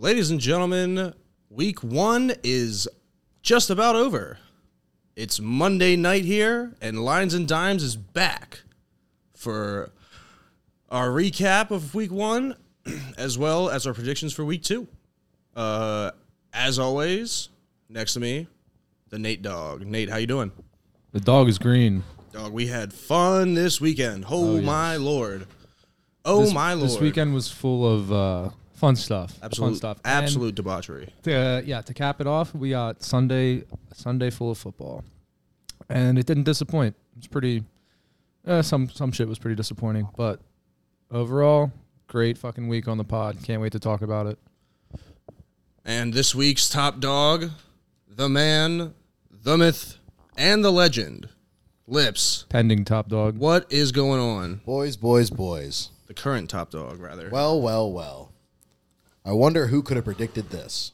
Ladies and gentlemen, week one is just about over. It's Monday night here, and Lines and Dimes is back for our recap of week one, as well as our predictions for week two. Uh, as always, next to me, the Nate Dog. Nate, how you doing? The dog is green. Dog, we had fun this weekend. Oh, yes. my lord. Oh This- my lord. This weekend was full of uh, fun stuff. absolute Fun stuff. And absolute debauchery. to, yeah, to cap it off, we got Sunday Sunday full of football, and it didn't disappoint. It's pretty. Uh, some some shit was pretty disappointing, but overall, great fucking week on the pod. Can't wait to talk about it. And this week's top dog, the man, the myth, and the legend, Lips. Pending top dog. What is going on? Boys, boys, boys. The current top dog, rather. Well, well, well. I wonder who could have predicted this.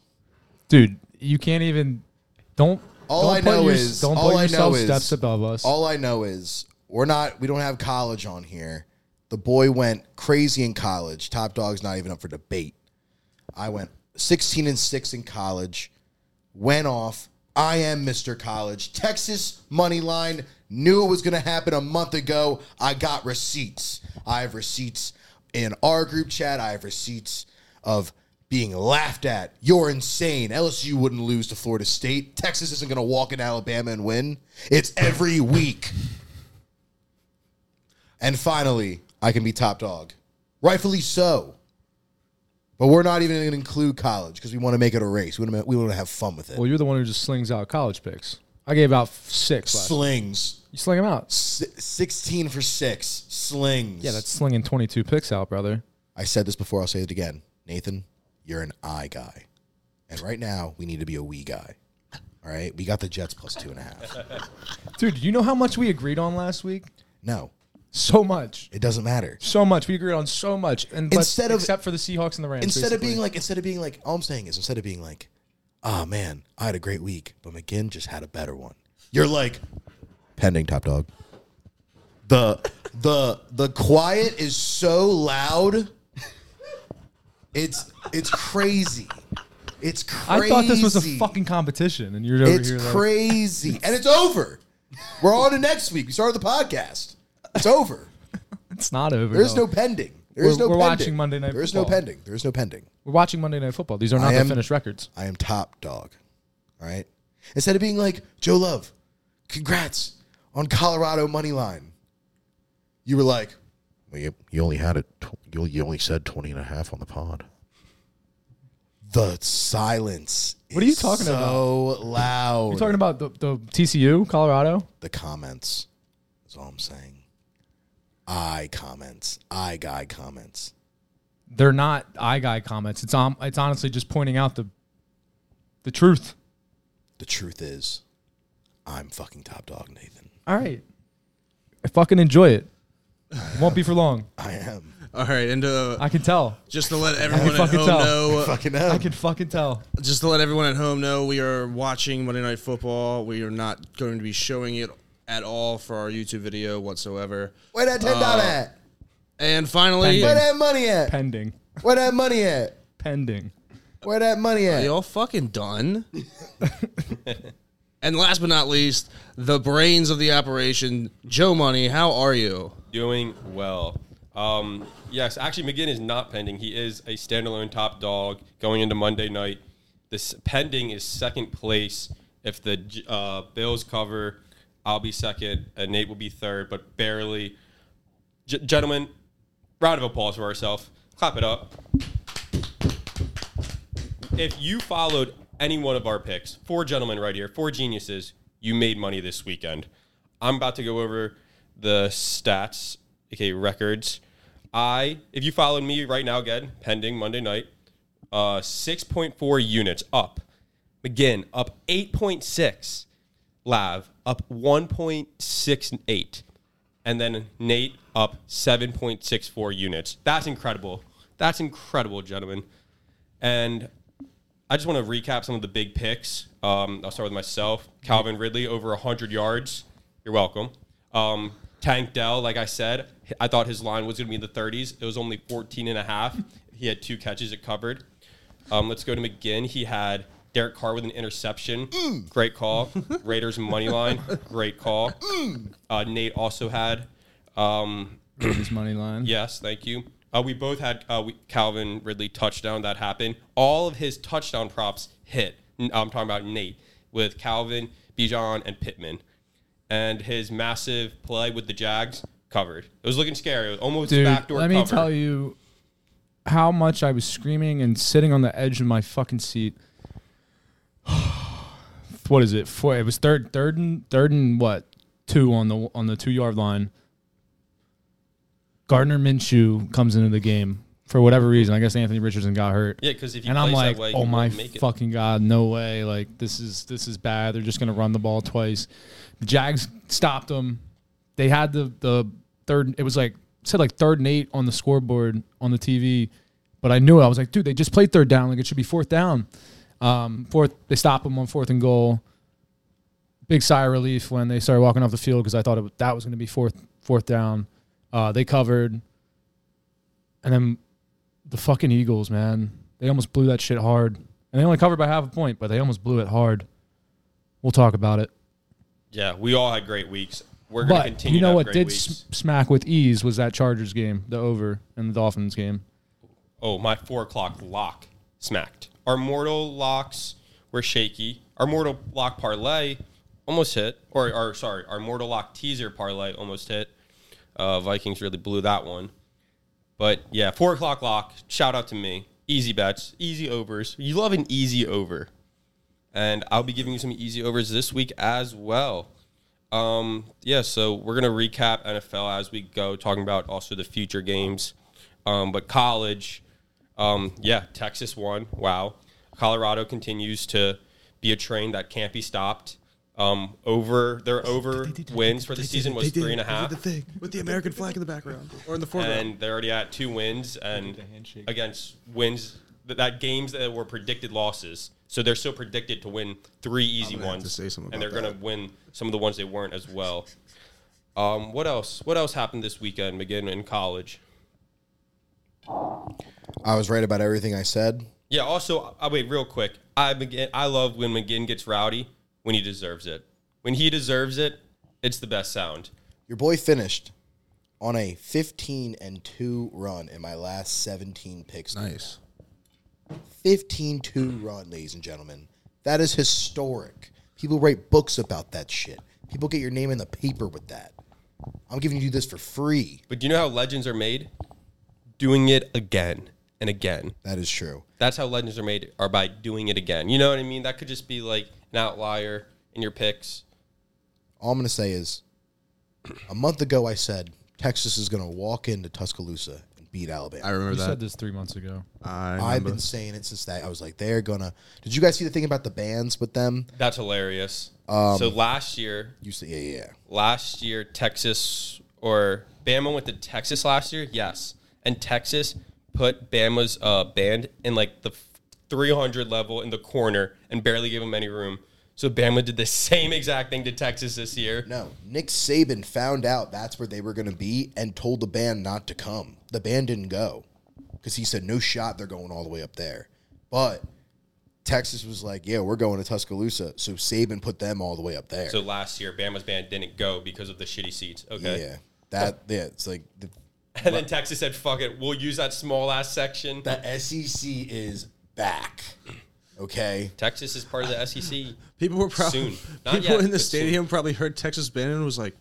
Dude, you can't even. Don't. All don't I know your- is- Don't all put I yourself know is- steps above us. All I know is we're not. We don't have college on here. The boy went crazy in college. Top dog's not even up for debate. I went 16 and six in college. Went off. I am Mr. College. Texas money line. Knew it was going to happen a month ago. I got receipts. I have receipts in our group chat. I have receipts of being laughed at. You're insane. LSU wouldn't lose to Florida State. Texas isn't going to walk in Alabama and win. It's every week. And finally, I can be top dog. Rightfully so. But we're not even going to include college because we want to make it a race. We want to, we want to have fun with it. well, you're the one who just slings out college picks. I gave out six last. Slings. You sling them out. S- 16 for six. Slings. Yeah, that's slinging 22 picks out, brother. I said this before. I'll say it again. Nathan, you're an I guy. And right now, we need to be a we guy. All right? We got the Jets plus two and a half. Dude, you know how much we agreed on last week? No, So much. it doesn't matter. So much. We agreed on so much. And but Instead of- except for the Seahawks and the Rams. Instead of basically. being like, instead of being like, all I'm saying is, instead of being like, oh man, I had a great week, but McGinn just had a better one. You're like, pending top dog. The the the quiet is so loud. It's it's crazy. It's crazy. I thought this was a fucking competition, and you're over It's here like, crazy, and it's over. We're on to next week. We started the podcast. It's over. it's not over. There's though. no pending. There is We're- no we're pending. watching Monday Night Football. There is no pending. There is no pending. We're watching Monday Night Football. These are not I the finished records. I am top dog. All right. Instead of being like Joe Love, congrats on Colorado money line. You were like, well, you, you only had it. You, you only said 20 and a half on the pod. The silence. What are you is about? so loud. You're talking about the, the TCU, Colorado. the comments. That's all I'm saying. I comments. I guy comments. They're not I guy comments. It's um, it's honestly just pointing out the the truth. The truth is, I'm fucking top dog, Nathan. All right. I fucking enjoy it. It won't be for long. I am. All right, and uh, I can tell. just to let everyone at fucking home tell. know, fucking I can fucking tell. just to let everyone at home know, we are watching Monday Night Football. We are not going to be showing it at all for our YouTube video whatsoever. Where that ten dollar Uh, at? And finally, Where that money at? Pending. Where that money at? Pending. Where that money at? are at? you all fucking done? and last but not least, the brains of the operation, Joe Money. How are you? Doing well. Um, yes, actually, McGinn is not pending. He is a standalone top dog going into Monday night. This pending is second place. If the uh, Bills cover, I'll be second, and Nate will be third, but barely. G- gentlemen, round of applause for ourselves. Clap it up. If you followed any one of our picks, four gentlemen right here, four geniuses, you made money this weekend. I'm about to go over the stats, okay, records. I, if you followed me right now, again, pending Monday night, uh, 6.4 units up. McGinn up 8.6. Lav up 1.68. And then Nate up 7.64 units. That's incredible. That's incredible, gentlemen. And I just want to recap some of the big picks. Um, I'll start with myself. Calvin Ridley over 100 yards. You're welcome. Um, Tank Dell, like I said, I thought his line was going to be in the 30s. It was only 14 and a half. He had two catches it covered. Um, let's go to McGinn. He had Derek Carr with an interception. Mm. Great call. Raiders money line. Great call. Mm. Uh, Nate also had. Um, Brady's money line. yes, thank you. Uh, we both had uh, we, Calvin Ridley touchdown that happened. All of his touchdown props hit. I'm talking about Nate with Calvin, Bijan, and Pittman, and his massive play with the Jags covered. It was looking scary. It was almost Dude, backdoor let me tell you how much I was screaming and sitting on the edge of my fucking seat. what is it? Four. It was third, third and third and what? Two on the on the two yard line. Gardner Minshew comes into the game for whatever reason. I guess Anthony Richardson got hurt. Yeah, because if he and I'm like, way, oh my it. fucking god, no way! Like this is this is bad. They're just gonna run the ball twice. The Jags stopped them. They had the the third. It was like said like third and eight on the scoreboard on the TV, but I knew it. I was like, dude, they just played third down. Like it should be fourth down. Um, fourth, they stop them on fourth and goal. Big sigh of relief when they started walking off the field because I thought it, that was going to be fourth fourth down. Uh, they covered, and then the fucking Eagles, man, they almost blew that shit hard, and they only covered by half a point, but they almost blew it hard. We'll talk about it. Yeah, we all had great weeks. We're going to continue. you know what did s- smack with ease was that Chargers game, the over, and the Dolphins game. Oh, my four o'clock lock smacked. Our mortal locks were shaky. Our mortal lock parlay almost hit, or, or sorry, our mortal lock teaser parlay almost hit. Uh, Vikings really blew that one. But yeah, four o'clock lock. Shout out to me. Easy bets, easy overs. You love an easy over, and I'll be giving you some easy overs this week as well. Um, yeah, so we're gonna recap NFL as we go, talking about also the future games. Um, but college, um, yeah, Texas won. Wow. Colorado continues to be a train that can't be stopped. Um, over their over wins for the season was three and a half, the thing with the American flag in the background or in the foreground. and they're already at two wins and against wins that, that games that were predicted losses. So they're still predicted to win three easy ones, to say and they're going to win some of the ones they weren't as well. Um, what else? What else happened this weekend, McGinn, in college? I was right about everything I said. Yeah. Also, uh, wait, real quick. I McGinn, I love when McGinn gets rowdy when he deserves it. When he deserves it, it's the best sound. Your boy finished on a 15 and 2 run in my last 17 picks. nice. 15 2 run, ladies and gentlemen. That is historic. People write books about that shit. People get your name in the paper with that. I'm giving you this for free. But do you know how legends are made? Doing it again and again. That is true. That's how legends are made, are by doing it again. You know what I mean? That could just be like an outlier in your picks. All I'm going to say is a month ago, I said Texas is going to walk into Tuscaloosa and beat Alabama. I remember You that. said this three months ago. I I've remember. been saying it since that. I was like, they're going to. Did you guys see the thing about the bands with them? That's hilarious. Um, so last year, You said, yeah, yeah, yeah. last year Texas or Bama went to Texas last year, yes, and Texas put Bama's uh, band in like the 300 level in the corner and barely gave them any room. So Bama did the same exact thing to Texas this year. No, Nick Saban found out that's where they were going to be and told the band not to come. The band didn't go because he said, no shot, they're going all the way up there. But Texas was like, yeah, we're going to Tuscaloosa. So Saban put them all the way up there. So last year Bama's band didn't go because of the shitty seats. Okay. Yeah. That, yeah, it's like the, And then Texas said, "Fuck it, we'll use that small ass section." the SEC is back. Okay. Texas is part of the SEC. People were probably Soon. Not people yet, in the but soon. stadium probably heard Texas band and was like,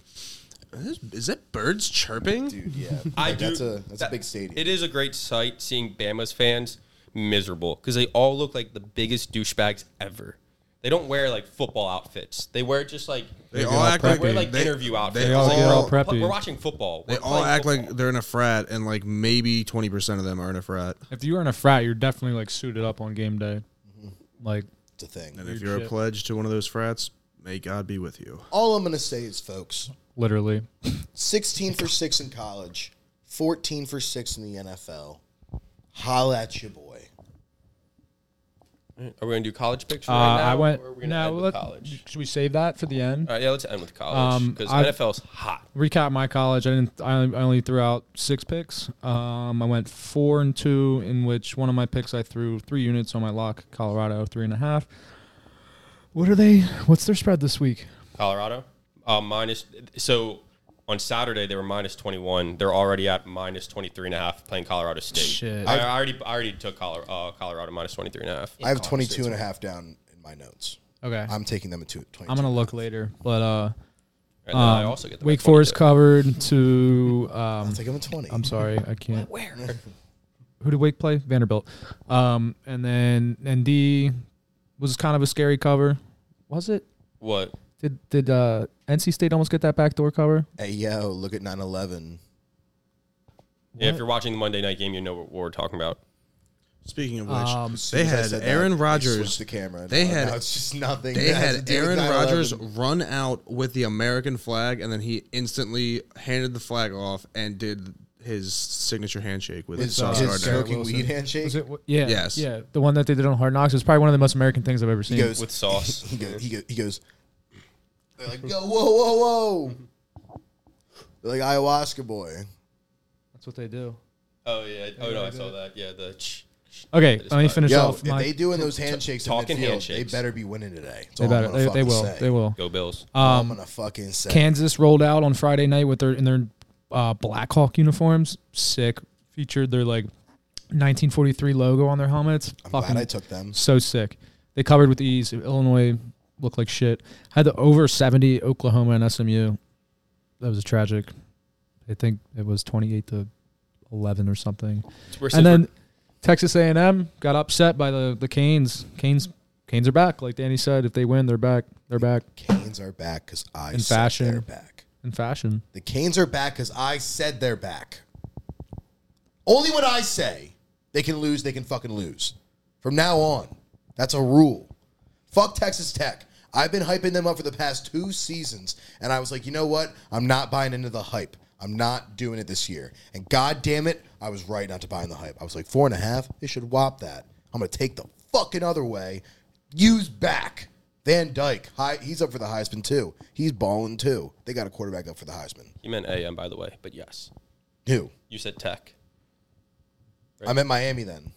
"Is, is that birds chirping?" Dude, yeah. I Like, do. That's a, that's that- a big stadium. It is a great sight seeing Bama's fans miserable because they all look like the biggest douchebags ever. They don't wear like football outfits. They wear just like They get all all act like wear like they, interview outfits. They all Like, get all, all preppy. We're watching football. they We're all act football. like they're in a frat, and like maybe twenty percent of them are in a frat. If you were in a frat, you're definitely like suited up on game day. Mm-hmm. Like it's a thing. And if you're a pledge to one of those frats, may God be with you. All I'm going to say is, folks, literally. 16 for 6 in college, 14 for 6 in the NFL. Holla at your boy. Are we gonna do college picks Uh, right now? I went. Or we No, let, college? should we save that for the end? All right, yeah, let's end with college Um, because I- NFL's hot. Recap my college. I didn't. I only- I only threw out six picks. Um, I went four and two, in which one of my picks I threw three units on my lock. Colorado three and a half. What are they? What's their spread this week? Colorado, uh, minus. So on Saturday they were minus twenty one. They're already at minus 23 and a half playing Colorado State. Shit. I, I already I already took Colorado, uh, Colorado minus 23 and a half. I have 22 and a half down in my notes. Okay. I'm taking them at two- 22. I'm gonna look later, but uh, And then I um, also get the Wake minus Forest 22. covered to. Um, I'll take them at 20. I'm sorry, I can't. Where? Who did Wake play? Vanderbilt. Um, and then ND was kind of a scary cover. Was it? What? Did did uh, NC State almost get that backdoor cover? Hey, yo, look at 9 11. Yeah, if you're watching the Monday night game, you know what we're talking about. Speaking of which, Um, they had Aaron Rodgers. the camera. they No, had- no, it's just nothing. They that has to had do with Aaron 9/11. Rodgers run out with the American flag, and then he instantly handed the flag off and did his signature handshake with His, Sauce his Gardner. smoking Wilson. weed handshake. Was it? Yeah. Yes. Yeah. The one that they did on Hard Knocks is probably one of the most American things I've ever seen. He goes, With sauce. he goes, he goes, he goes, they're like, yo, whoa, whoa, whoa. They're like ayahuasca boy. That's what they do. Oh yeah. Oh no, I saw that. Yeah, the. ch- Okay, let me finish Yo, off if my. they doing those handshakes in talking midfield, handshakes. they better be winning today. That's they all better. I'm gonna They, they fucking will. say. They will. Go Bills. All I'm Um, gonna fucking say. Kansas rolled out on Friday night with their in their uh, Blackhawk uniforms. Sick. Featured their like 1943 logo on their helmets. I'm Fucking glad I took them. so sick. They covered with ease. Illinois looked like shit. Had the over 70 Oklahoma and SMU. That was tragic. I think it was 28 to 11 or something. And then Texas A&M got upset by the the Canes. Canes Canes are back. Like Danny said, if they win, they're back. They're back Canes are back because I In said fashion. they're back. in fashion. The Canes are back because I said they're back. Only when I say they can lose, they can fucking lose. From now on, that's a rule. Fuck Texas Tech. I've been hyping them up for the past two seasons, and I was like, you know what? I'm not buying into the hype. I'm not doing it this year. And god damn it, I was right not to buy in the hype. I was like, four and a half? They should whop that. I'm gonna take the fucking other way. Use back. Van Dyke, high, he's up for the Heisman too. He's balling too. They got a quarterback up for the Heisman. you meant AM by the way, but yes, Who? you said Tech. I meant Miami then.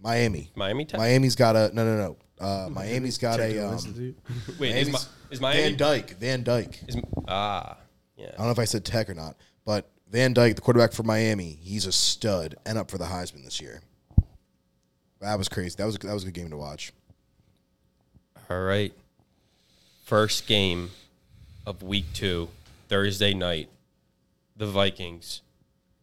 Miami. Miami Tech. Miami's got a no no no. Uh, Miami's got a Technical um, Institute. Wait, is, Miami's, is Miami? Van Dyke. Van Dyke. is, ah, yeah. I don't know if I said Tech or not, but Van Dyke, the quarterback for Miami, he's a stud and up for the Heisman this year. That was crazy. That was that was a good game to watch. All right. First game of week two, Thursday night. The Vikings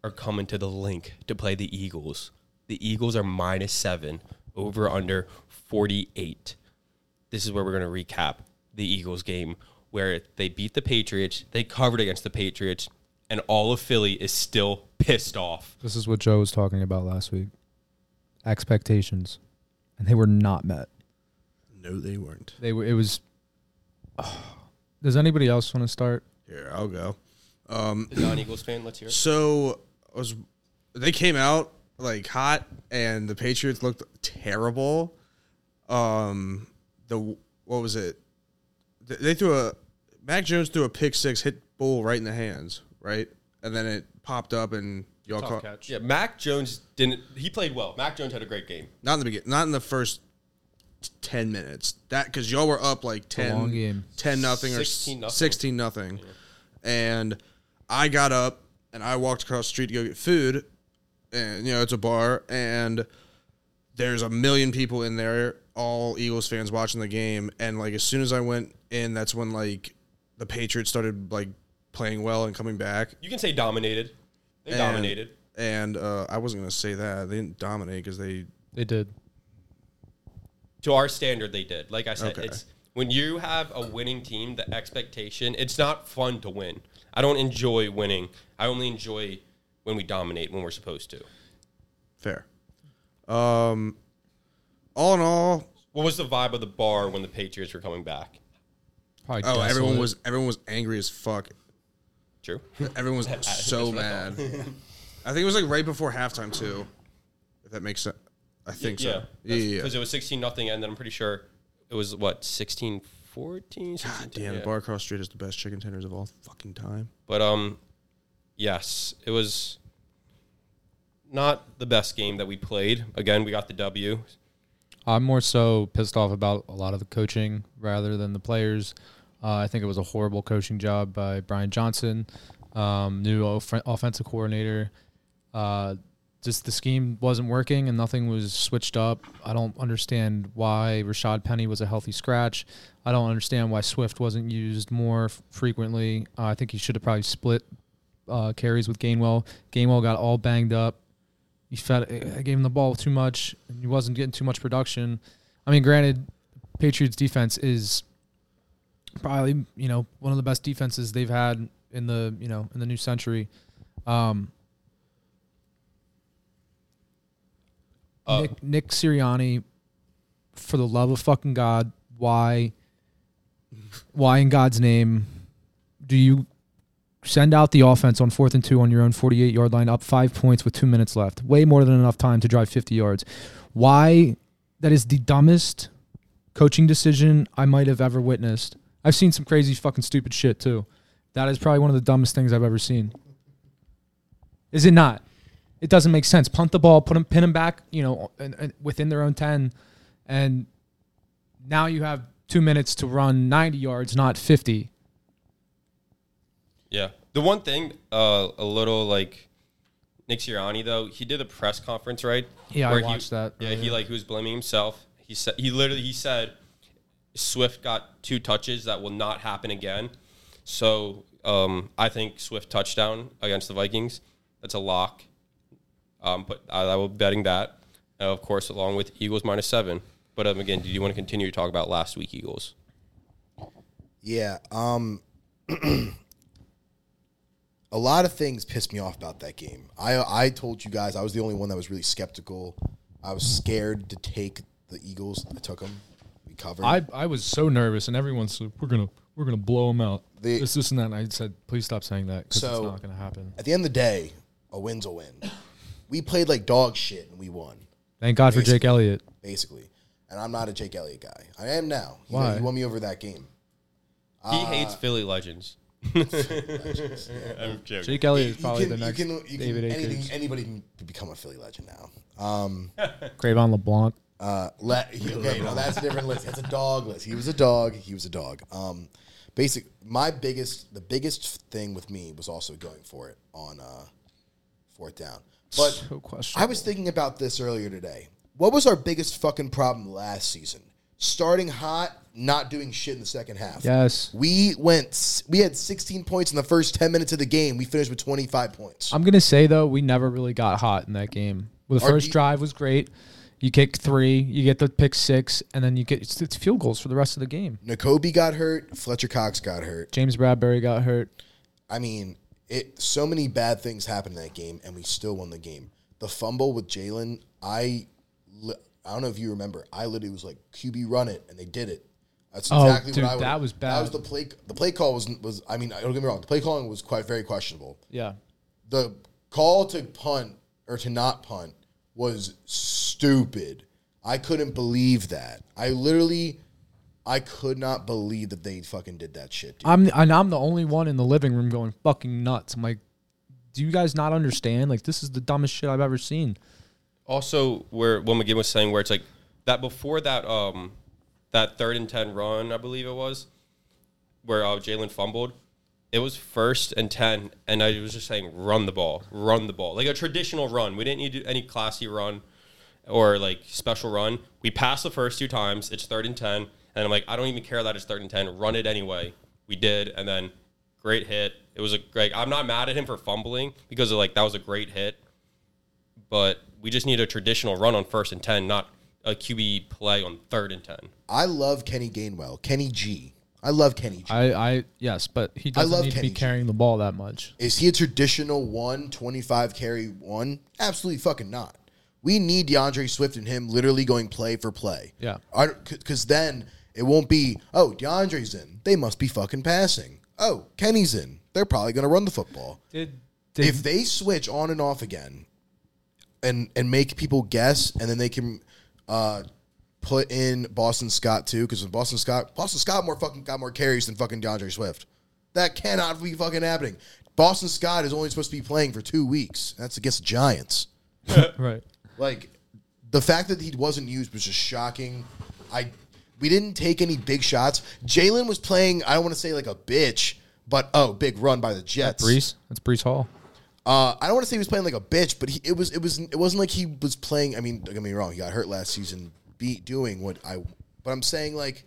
are coming to the link to play the Eagles. The Eagles are minus seven, over under 48. This is where we're going to recap the Eagles game where they beat the Patriots, they covered against the Patriots, and all of Philly is still pissed off. This is what Joe was talking about last week. Expectations, and they were not met. No, they weren't. They were. It was. does anybody else want to start? Here, I'll go. Um, The non Eagles fan, let's hear it. So was they came out like hot, and the Patriots looked terrible. Um, the what was it? They threw a Mac Jones threw a pick six, hit Bull right in the hands, right, and then it popped up, and y'all caught Yeah, Mac Jones didn't. He played well. Mac Jones had a great game. not in the beginning, not in the first ten minutes. That because y'all were up like 10, long game. 10 nothing or 16 nothing. sixteen nothing, and I got up and I walked across the street to go get food, and you know it's a bar, and there's a million people in there, all Eagles fans watching the game, and like as soon as I went in, that's when like the Patriots started like playing well and coming back. You can say dominated. They And- dominated. And uh, I wasn't gonna say that they didn't dominate because they They did. To our standard, they did. Like I said, Okay. it's when you have a winning team, the expectation. It's not fun to win. I don't enjoy winning. I only enjoy when we dominate when we're supposed to. fair. Um, all in all, What was the vibe of the bar when the Patriots were coming back? Probably oh, everyone was everyone was angry as fuck. True. Everyone was so mad. I think it was like right before halftime too. If that makes sense. I think yeah, so. Yeah, yeah, yeah. Because it was sixteen nothing, and then I'm pretty sure it was what 16 14 God damn, Bar Across Street is the best chicken tenders of all fucking time. But um, yes, it was not the best game that we played. Again, we got the W. I'm more so pissed off about a lot of the coaching rather than the players. Uh, I think it was a horrible coaching job by Brian Johnson, um, new off- offensive coordinator. Uh, just the scheme wasn't working and nothing was switched up. I don't understand why Rashaad Penny was a healthy scratch. I don't understand why Swift wasn't used more f- frequently. Uh, I think he should have probably split uh, carries with Gainwell. Gainwell got all banged up. He fed. I gave him the ball too much. And he wasn't getting too much production. I mean, granted, Patriots defense is probably you know one of the best defenses they've had in the you know in the new century. Um, Uh, Nick Nick Sirianni, for the love of fucking God, why, why in God's name, do you send out the offense on fourth and two on your own forty-eight yard line, up five points with two minutes left, way more than enough time to drive fifty yards? Why? That is the dumbest coaching decision I might have ever witnessed. I've seen some crazy fucking stupid shit too. That is probably one of the dumbest things I've ever seen. Is it not? It doesn't make sense. Punt the ball, put them, pin them back, you know, and, and within their own ten, and now you have two minutes to run ninety yards, not fifty. Yeah. The one thing, uh, a little like Nick Sirianni though, he did a press conference right. Yeah, I where he- watched that Yeah, he like he was blaming himself. He said he literally he said Swift got two touches that will not happen again. So um, I think Swift touchdown against the Vikings. That's a lock. Um, but I, I will be betting that, uh, of course, along with Eagles minus seven. But um, again, do you want to continue to talk about last week Eagles? Yeah. Um a lot of things pissed me off about that game. I I told you guys I was the only one that was really skeptical. I was scared to take the Eagles. I took them. We covered. I I was so nervous, and everyone's like, we're gonna we're gonna blow them out. The- this, this, and that. And I said, please stop saying that because So- it's not gonna happen. At the end of the day, a win's a win. We played like dog shit and we won, Thank God for Jake Elliott. basically. And I'm not a Jake Elliott guy. I am now. He, Why? he won me over that game. He Uh, hates Philly legends. I'm joking. Jake Elliott is probably can, the next you can, you can, David anything, Akers. anybody can become a Philly legend now. Um, Cre'Von LeBlanc. Uh, le- okay, no, that's a different list. That's a dog list. He was a dog. He was a dog. Um, basic. My biggest, the biggest thing with me was also going for it on uh, fourth down. But So. I was thinking about this earlier today. What was our biggest fucking problem last season? Starting hot, not doing shit in the second half. Yes. We went. We had 16 points in the first 10 minutes of the game. We finished with 25 points. I'm gonna say though, we never really got hot in that game. Well, the Our first de- drive was great. You kick three, you get the pick six, and then you get it's, it's field goals for the rest of the game. Nakobe got hurt. Fletcher Cox got hurt. James Bradberry got hurt. I mean, it. So many bad things happened in that game, and we still won the game. The fumble with Jalen, I, I don't know if you remember. I literally was like, "QB, run it," and they did it. That's Oh, exactly dude, what I would. that was bad. That was the play. The play call was was. I mean, don't get me wrong. The play calling was quite very questionable. Yeah. The call to punt or to not punt was stupid. I couldn't believe that. I literally, I could not believe that they fucking did that shit. Dude. I'm and I'm the only one in the living room going fucking nuts. I'm like, do you guys not understand? Like this is the dumbest shit I've ever seen. Also where what McGinn was saying, where it's like that before that um that third and ten run, I believe it was, where uh, Jalen fumbled. It was first and ten, and I was just saying, run the ball, run the ball, like a traditional run. We didn't need any classy run or like special run. We passed the first two times. It's third and ten, and I'm like, I don't even care that it's third and ten. Run it anyway. We did, and then great hit. It was a great. I'm not mad at him for fumbling because of like that was a great hit but we just need a traditional run on first and 10, not a QB play on third and 10. I love Kenny Gainwell, Kenny G. I love Kenny G. I, I yes, but he doesn't love need to Kenny be G. carrying the ball that much. Is he a traditional one, 25 carry one? Absolutely fucking not. We need D'Andre Swift and him literally going play for play. Yeah. Because then it won't be, oh, D'Andre's in. They must be fucking passing. Oh, Kenny's in. They're probably going to run the football. Did, did If they switch on and off again, and and make people guess, and then they can uh, put in Boston Scott too, because Boston Scott Boston Scott more fucking got more carries than fucking D'Andre Swift. That cannot be fucking happening. Boston Scott is only supposed to be playing for two weeks. That's against the Giants. Right. Like the fact that he wasn't used was just shocking. I we didn't take any big shots. Jalen was playing. I don't want to say like a bitch, but oh, big run by the Jets. Breece. That's Breece Hall. Uh, I don't want to say he was playing like a bitch, but he, it was it was it wasn't like he was playing. I mean, don't get me wrong, he got hurt last season, be doing what I. But I'm saying like,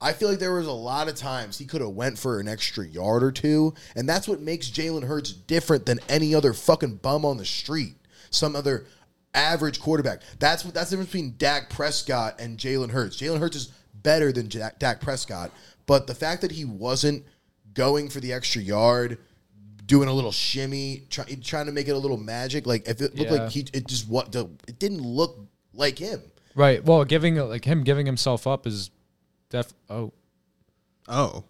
I feel like there was a lot of times he could have went for an extra yard or two, and that's what makes Jalen Hurts different than any other fucking bum on the street. Some other average quarterback. That's what that's the difference between Dak Prescott and Jalen Hurts. Jalen Hurts is better than Dak, Dak Prescott, but the fact that he wasn't going for the extra yard, doing a little shimmy, try, trying to make it a little magic, like if it looked Yeah. like he, it just what it didn't look like him. Right. Well, giving like him giving himself up is def. Oh, Oh.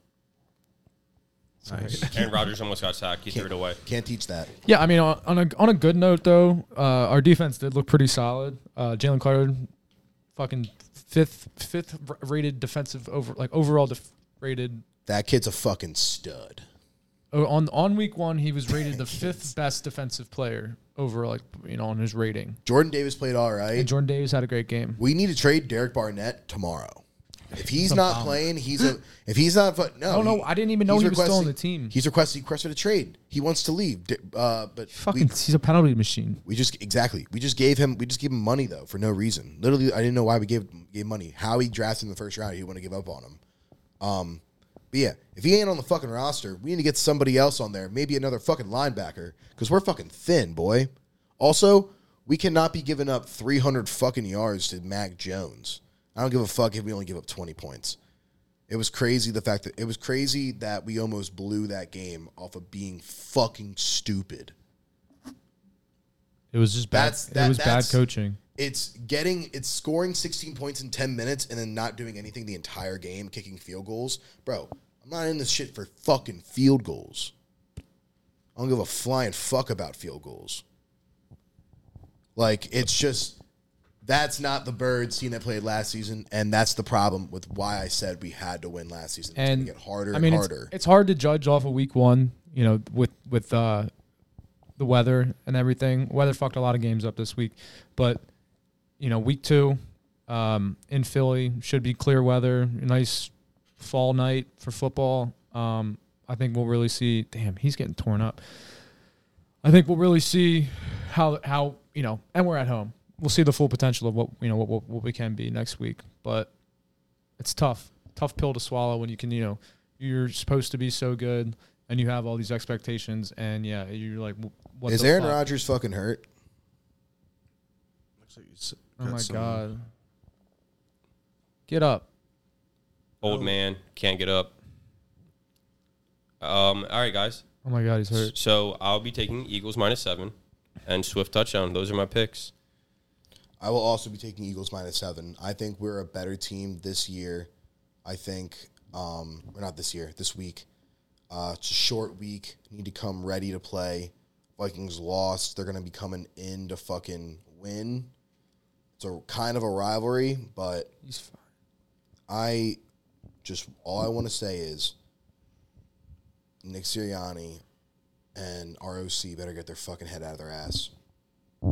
Nice. Aaron Rodgers almost got sacked. He threw it away. Can't teach that. yeah. I mean, on, on a on a good note though, uh, our defense did look pretty solid. Uh, Jalen Carter, fucking fifth fifth rated defensive over like overall def- rated. That kid's a fucking stud. Oh, On on week one, he was rated the fifth best defensive player over like you know on his rating. Jordan Davis played all right. And Jordan Davis had a great game. We need to trade Derek Barnett tomorrow. If he's not playing, he's a. If he's not, no. Oh, no, I didn't even know he was still on the team. He's requesting he requested a trade. He wants to leave, uh, but Fucking, we, he's a penalty machine. we just exactly we just gave him we just gave him money though for no reason. Literally, I didn't know why we gave gave money. How he drafted in the first round, he want to give up on him. Um, but yeah, if he ain't on the fucking roster, we need to get somebody else on there. Maybe another fucking linebacker because we're fucking thin, boy. Also, we cannot be giving up 300 fucking yards to Mac Jones. I don't give a fuck if we only give up 20 points. It was crazy the fact that it was crazy that we almost blew that game off of being fucking stupid. It was just bad. That's- that- it was bad coaching. It's getting it's scoring 16 points in 10 minutes and then not doing anything the entire game, kicking field goals. Bro, I'm not in this shit for fucking field goals. I don't give a flying fuck about field goals. Like it's just that's not the Birds team that played last season, and that's the problem with why I said we had to win last season. It's and get harder I mean, and it's, harder. it's hard to judge off of week one. You know, with with uh, the weather and everything. Weather fucked a lot of games up this week, but you know, week two um, in Philly should be clear weather, nice fall night for football. Um, I think we'll really see. Damn, he's getting torn up. I think we'll really see how how you know, and we're at home. We'll see the full potential of what you know what what, what we can be next week, but it's tough, tough pill to swallow when you can you know you're supposed to be so good and you have all these expectations and yeah you're like wh- what Is the Aaron fuck? Rodgers fucking hurt? Looks like he's Oh got my some- god, get up! Old man can't get up. Um. All right, guys. Oh my god, he's hurt. So I'll be taking Eagles minus seven and Swift touchdown. Those are my picks. I will also be taking Eagles minus seven. I think we're a better team this year. I think, um, or not this year, this week. Uh, it's a short week. Need to come ready to play. Vikings lost. They're going to be coming in to fucking win. It's a kind of a rivalry, but He's fine. I just all I want to say is Nick Sirianni and ROC better get their fucking head out of their ass,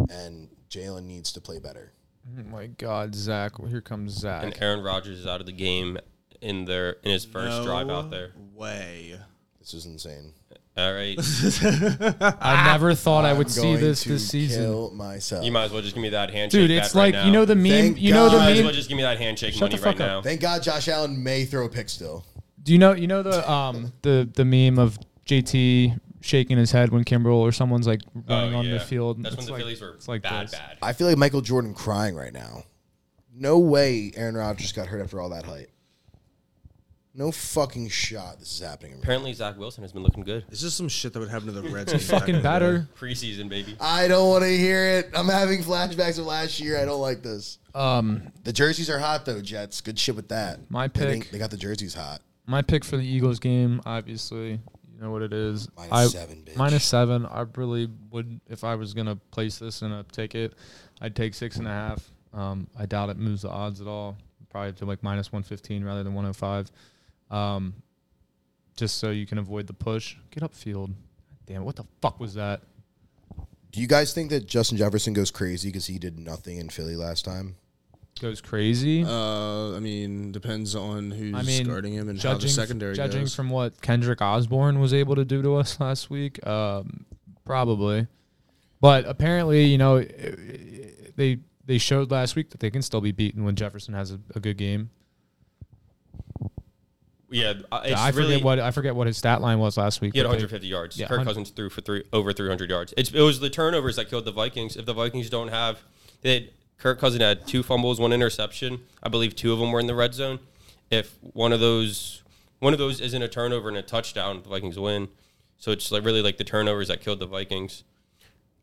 and Jalen needs to play better. Oh my god, Zach! Here comes Zach. And Aaron Rodgers is out of the game in their in his first drive out there. Way. This is insane. All right. I never thought I would I'm see going this to this season, Kill myself. You might as well just give me that handshake. dude. back It's right like now. you know the meme. Thank you know the God. Might as meme. well just give me that handshake Shut money the right fuck up. now. Thank God Josh Allen may throw a pick still. Do you know you know the um the the meme of JT shaking his head when Kimbrel or someone's like running Oh, on yeah. the field? That's It's when the like- Phillies were it's like bad, this. bad. I feel like Michael Jordan crying right now. No way Aaron Rodgers got hurt after all that hype. No fucking shot this is happening. Apparently, Zach Wilson has been looking good. This is some shit that would happen to the Reds. Fucking in the batter. day. Preseason, baby. I don't want to hear it. I'm having flashbacks of last year. I don't like this. Um, The jerseys are hot though, Jets. Good shit with that. My They pick. think- They got the jerseys hot. my pick for the Eagles game, obviously, You know what it is? Minus I, seven, bitch. Minus seven. I really would if I was gonna place this in a ticket. I'd take six and a half. Um, I doubt it moves the odds at all. Probably to like minus one fifteen rather than one hundred five. Um, just so you can avoid the push. Get upfield. Damn, what the fuck was that? Do you guys think that Justin Jefferson goes crazy because he did nothing in Philly last time? Goes crazy. Uh, I mean, depends on who's I mean, guarding him and how the secondary judging goes. from what Kendrick Bourne was able to do to us last week, um, probably. But apparently, you know, they they showed last week that they can still be beaten when Jefferson has a, a good game. Yeah, uh, it's I really forget what I forget what his stat line was last week. He had but they- 150 yards. Yeah, Kirk 100 Cousins threw for three over 300 yards. It's, it was the turnovers that killed the Vikings. If the Vikings don't have, they had, Kirk Cousins had two fumbles, one interception. I believe two of them were in the red zone. If one of those one of those isn't a turnover and a touchdown, the Vikings win. So it's like really like the turnovers that killed the Vikings.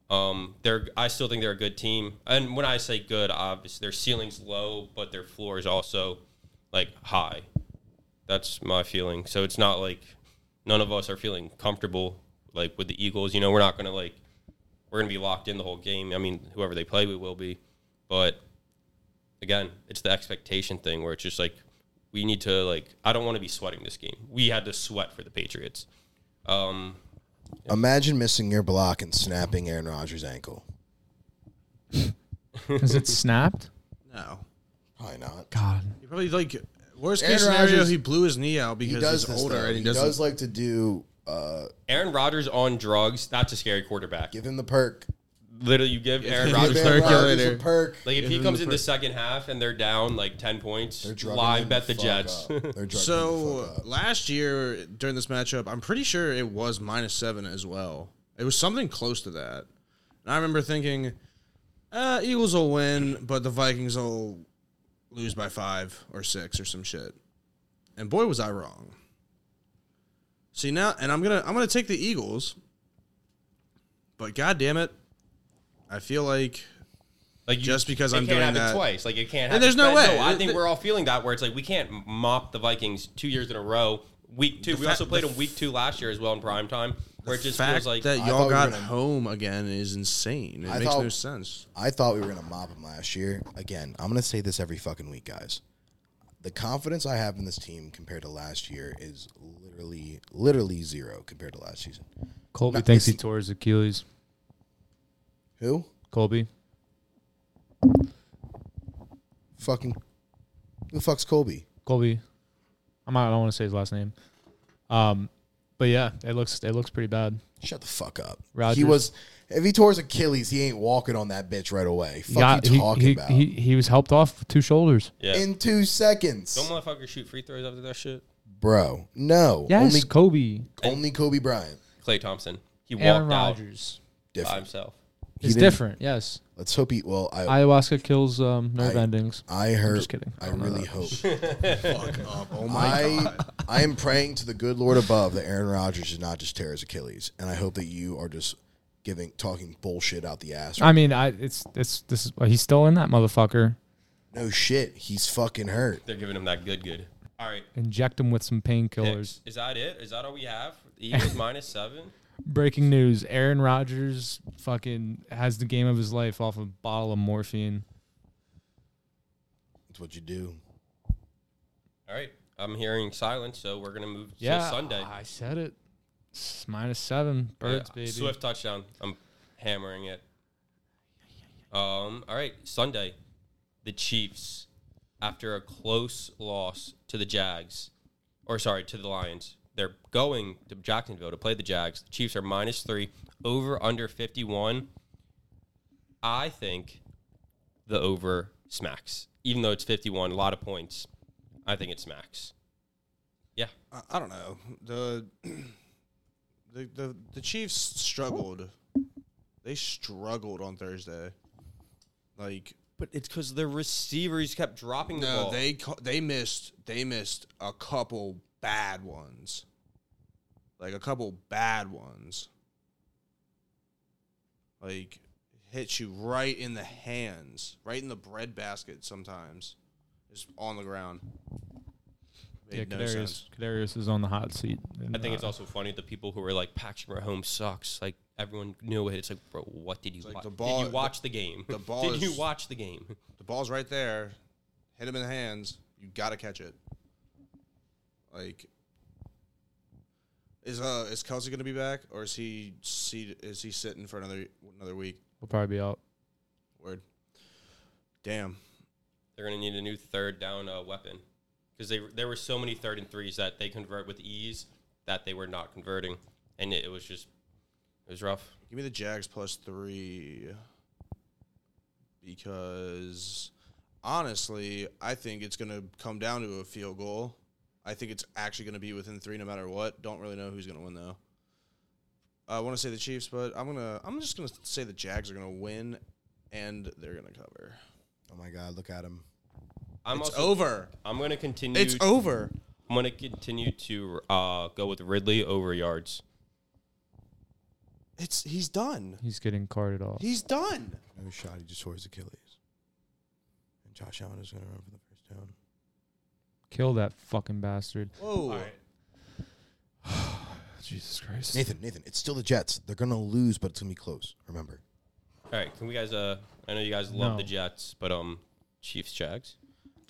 Um, they're I still think they're a good team, and when I say good, obviously their ceiling's low, but their floor is also like high. That's my feeling. So it's not like none of us are feeling comfortable like with the Eagles. You know, we're not gonna like we're gonna be locked in the whole game. I mean, whoever they play, we will be. But again, it's the expectation thing where it's just like we need to like I don't want to be sweating this game. We had to sweat for the Patriots. Um, Imagine missing your block and snapping Aaron Rodgers' ankle. Is it snapped? no, Probably not. God, you probably like worst Aaron case scenario. Rodgers- he blew his knee out He because does he's this older though. and He he doesn't. does like to do. Uh, Aaron Rodgers on drugs. That's a scary quarterback. give him the perk. Literally, you give Aaron Give Rodgers Give Rodgers Aaron perk. Rodgers a Calculator. perk. like if Give he comes the in the second half and they're down like ten points, They're drugging live him bet the fuck Jets. up. They're drugging him the So fuck up. last year during this matchup, I'm pretty sure it was minus seven as well. It was something close to that. And I remember thinking, uh, Eagles will win, but the Vikings will lose by five or six or some shit. And boy, was I wrong. See now, and I'm gonna I'm gonna take the Eagles, but god damn it, I feel like Like you, Just because I'm can't doing have that- it twice. Like it can't. And there's no way. I think we're all feeling that where it's like we can't mop the Vikings two years in a row. Week two, we also played the them week two last year as well in prime time, where it just fact feels like that I y'all thought we got were gonna- home again is insane. It I makes thought- no sense. I thought we were gonna mop him last year. Again, I'm gonna say this every fucking week, guys. The confidence I have in this team compared to last year is literally, literally zero compared to last season. Colby No, thinks he it's- tore his Achilles. Who? Colby, Fucking. Who the fuck's Colby? Colby. I'm not, I don't want to say his last name. Um, but yeah, it looks it looks pretty bad. Shut the fuck up. Rodgers. He was. If he tore his Achilles, he ain't walking on that bitch right away. Fuck Got- you talking he, about? he he was helped off with two shoulders. yeah. In two seconds, Don't motherfuckers shoot free throws after that shit. bro. No. Yes, Only, Kobe, only Kobe Bryant. Klay Thompson, he Aaron walked out Rodgers. by himself. He It's didn't- different. Yes, Let's hope he. Well, I. ayahuasca kills um, nerve I- endings. I heard. just kidding. I I don't know really that. hope. Fuck up. Oh my I god. I am praying to the good Lord above that Aaron Rodgers did not just tear his Achilles, and I hope that you are just giving talking bullshit out the ass. I mean, I it's it's this is he's still in that motherfucker. no shit, he's fucking hurt. They're giving him that good, good. All right, Inject him with some painkillers. picks. Is that it? Is that all we have? The Eagles minus seven. Breaking news: Aaron Rodgers fucking has the game of his life off a bottle of morphine. That's what you do. All right, I'm hearing silence, so we're gonna move Yeah, to Sunday. I said it. It's minus seven birds, Yeah, baby. Swift touchdown. I'm hammering it. Um. All right, Sunday, the Chiefs, after a close loss to the Jags, or sorry, to the Lions, they're going to Jacksonville to play the Jags. The Chiefs are minus three, over under fifty one. I think the over smacks, even though it's fifty one, a lot of points. I think it smacks. Yeah, I, I don't know. The, the the the Chiefs struggled. They struggled on Thursday. Like but it's because the receivers kept dropping the no, ball. they they missed they missed a couple bad ones. Like a couple bad ones. Like hit you right in the hands, right in the bread basket sometimes. Just on the ground. Made Yeah, no Kadarius, sense. Kadarius is on the hot seat. I think it's also funny the people who were like Patrick Mahomes sucks. Like everyone knew it. It's like, bro, what did you like watch? the ball- did you watch the, game? the ball did you watch the game? The ball's right there. Hit him in the hands. You got to catch it. Like, is uh is Kelce going to be back, or is he seat, is he sitting for another another week? We'll probably be out. Word. Damn. They're gonna need a new third down uh, weapon because they there were so many third and threes that they convert with ease that they were not converting, and it, it was just it was rough. Give me the Jags plus three. Because honestly, I think it's going to come down to a field goal. I think it's actually going to be within three no matter what. Don't really know who's going to win though. I want to say the Chiefs, but I'm gonna I'm just gonna say the Jags are gonna win, and they're gonna cover. Oh my God, look at him. I'm It's also over. I'm gonna continue. It's over. I'm gonna continue to uh, go with Ridley over yards. It's he's done. He's getting carted off. He's done. No shot. He just tore his Achilles. And Josh Allen is going to run for the first down. Kill that fucking bastard. Whoa. Jesus Christ. Nathan, Nathan, it's still the Jets. They're going to lose, but it's going to be close. Remember. All right, can we guys? Uh, I know you guys love No. the Jets, but um, Chiefs Jags.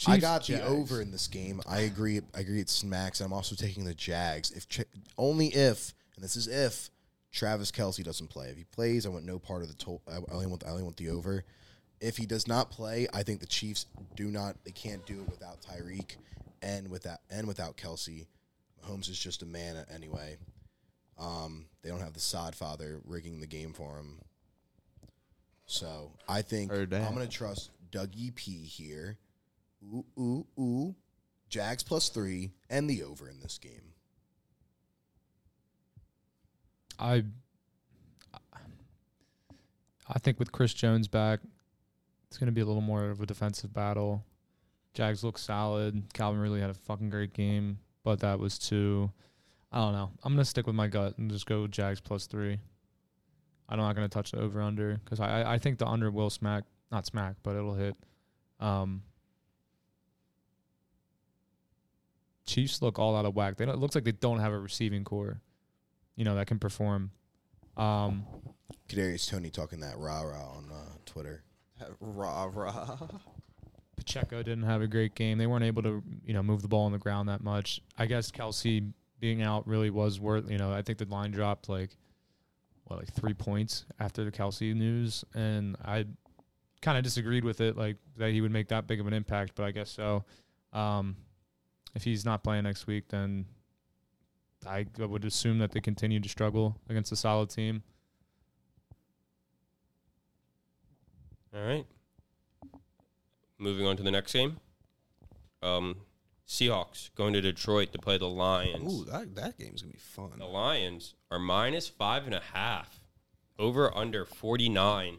I Chiefs, got the over in this game. I agree. I agree. It smacks. I'm also taking the Jags. If Ch- only if, and this is if Travis Kelce doesn't play. If he plays, I want no part of the total. I only want. I only want the over. If he does not play, I think the Chiefs do not. They can't do it without Tyreek and without and without Kelce. Mahomes is just a man anyway. Um, they don't have the sod father rigging the game for him. So I think I'm going to trust Dougie P here. Ooh, ooh, ooh. Jags plus three and the over in this game. I I think with Chris Jones back, it's going to be a little more of a defensive battle. Jags look solid. Calvin really had a fucking great game, but that was too. I don't know. I'm going to stick with my gut and just go Jags plus three. I'm not going to touch the over under because I I- I think the under will smack not smack, but it'll hit. Um, Chiefs look all out of whack. They don't, it looks like they don't have a receiving core, you know, that can perform. Um, Kadarius Toney talking that rah rah on uh, Twitter. Rah rah. Pacheco didn't have a great game. They weren't able to, you know, move the ball on the ground that much. I guess Kelce being out really was worth. You know, I think the line dropped like what, like three points after the Kelce news, and I kind of disagreed with it, like that he would make that big of an impact. But I guess so. Um, if he's not playing next week, then I would assume that they continue to struggle against a solid team. All right. Moving on to the next game. Um, Seahawks going to Detroit to play the Lions. Ooh, that that game's gonna be fun. The Lions are minus five and a half. Over under 49.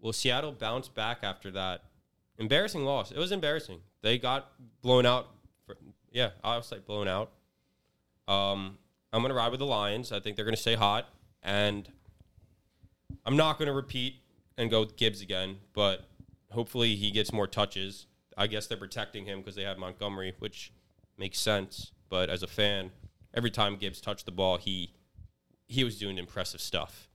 Will Seattle bounce back after that? Embarrassing loss. It was embarrassing. They got blown out. For, yeah, I was like blown out. Um, I'm going to ride with the Lions. I think they're going to stay hot. And I'm not going to repeat and go with Gibbs again, but hopefully he gets more touches. I guess they're protecting him because they have Montgomery, which makes sense. But as a fan, every time Gibbs touched the ball, he he was doing impressive stuff.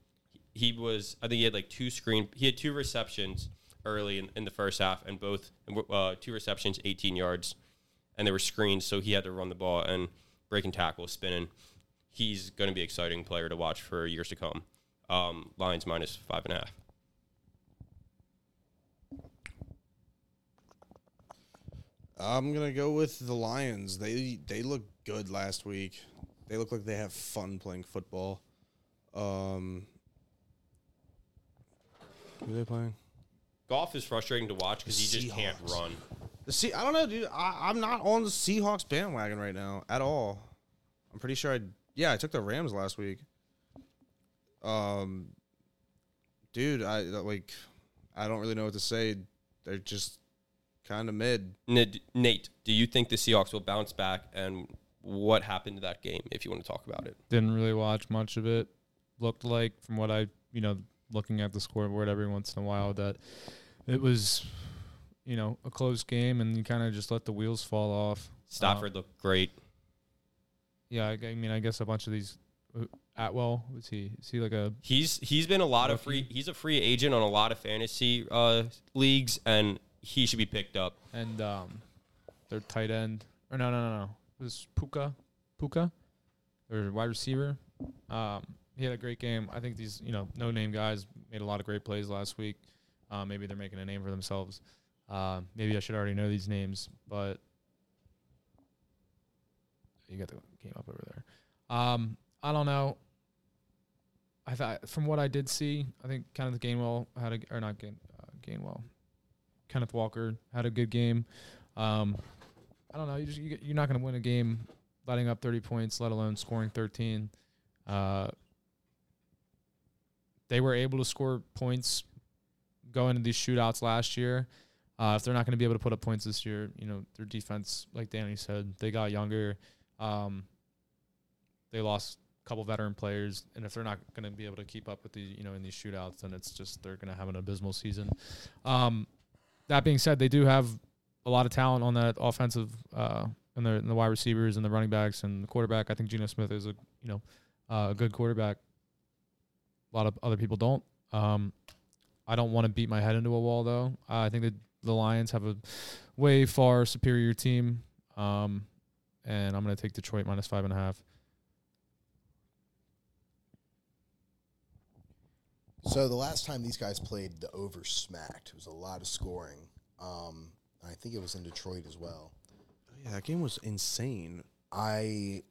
He was, I think he had like two screen, he had two receptions early in, in the first half, and both uh, two receptions, 18 yards, and they were screens, so he had to run the ball and breaking tackles, spinning. He's going to be an exciting player to watch for years to come. Um, Lions minus five and a half. I'm gonna go with the Lions. They they look good last week. They look like they have fun playing football. Um, who are they playing? Golf is frustrating to watch because he just can't Seahawks. run. The. I don't know, dude. I, I'm not on the Seahawks bandwagon right now at all. I'm pretty sure I. Yeah, I took the Rams last week. Um, dude, I like. I don't really know what to say. They're just kind of mid. Nate, Nate, do you think the Seahawks will bounce back? And what happened to that game? If you want to talk about it, Didn't really watch much of it. Looked like, from what I, you know, looking at the scoreboard every once in a while, that it was, you know a close game and you kind of just let the wheels fall off. Stafford looked great. Yeah, I, I mean, I guess a bunch of these. uh, Atwell was he? Is he like a? He's he's been a lot of free. He's a free agent on a lot of fantasy uh, leagues, and he should be picked up. And um, their tight end or no no no no it was Puka Puka or wide receiver. Um, he had a great game. I think these you know no name guys made a lot of great plays last week. Uh, maybe they're making a name for themselves. Uh, maybe I should already know these names, but you got the game up over there. Um, I don't know. I thought from what I did see, I think kind of the Gainwell had a or not Gain, uh, Gainwell, Kenneth Walker had a good game. Um, I don't know. You just, you, you're not going to win a game letting up 30 points, let alone scoring 13. Uh, they were able to score points going into these shootouts last year. Uh, if they're not going to be able to put up points this year, you know their defense, like Danny said, they got younger. Um, they lost a couple veteran players, and if they're not going to be able to keep up with the you know in these shootouts, then it's just they're going to have an abysmal season. Um, that being said, they do have a lot of talent on that offensive uh, and the, and the wide receivers and the running backs and the quarterback. I think Geno Smith is a you know uh, a good quarterback. A lot of other people don't. Um, I don't want to beat my head into a wall though. Uh, I think that the Lions have a way far superior team, um, and I'm going to take Detroit minus five and a half. So the last time these guys played, the over smacked. It was a lot of scoring. Um, I think it was in Detroit as well. Yeah, that game was insane. I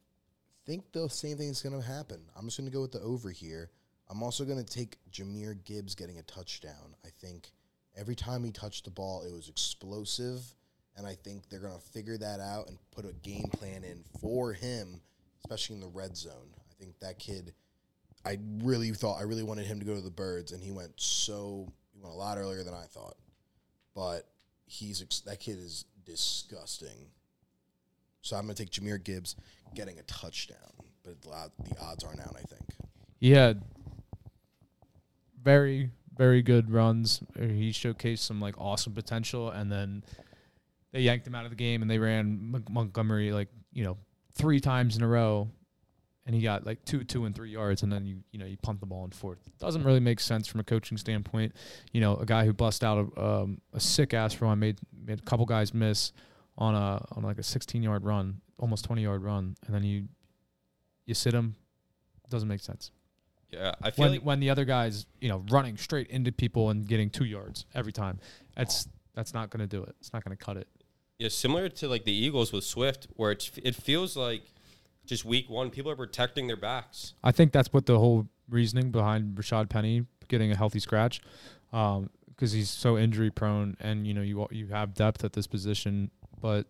think the same thing is going to happen. I'm just going to go with the over here. I'm also going to take Jahmyr Gibbs getting a touchdown. I think every time he touched the ball, it was explosive, and I think they're going to figure that out and put a game plan in for him, especially in the red zone. I think that kid. I really thought I really wanted him to go to the Birds, and he went so he went a lot earlier than I thought. But he's that kid is disgusting. So I'm to take Jahmyr Gibbs getting a touchdown, but the odds aren't out. I think. He had very, very good runs. He showcased some like awesome potential, and then they yanked him out of the game, and they ran Montgomery like you know three times in a row, and he got like two, two and three yards, and then you you know you punt the ball in fourth. Doesn't really make sense from a coaching standpoint. You know, a guy who bust out a, um, a sick ass run made made a couple guys miss on a on like a 16 yard run, almost 20 yard run, and then you you sit him. Doesn't make sense Yeah, I feel when like when the other guy's you know running straight into people and getting two yards every time. That's that's not going to do it. It's not going to cut it. yeah, similar to like the Eagles with Swift, where it's it feels like just week one, people are protecting their backs. I think that's what the whole reasoning behind Rashaad Penny getting a healthy scratch, because he's so injury prone, and you know you you have depth at this position, but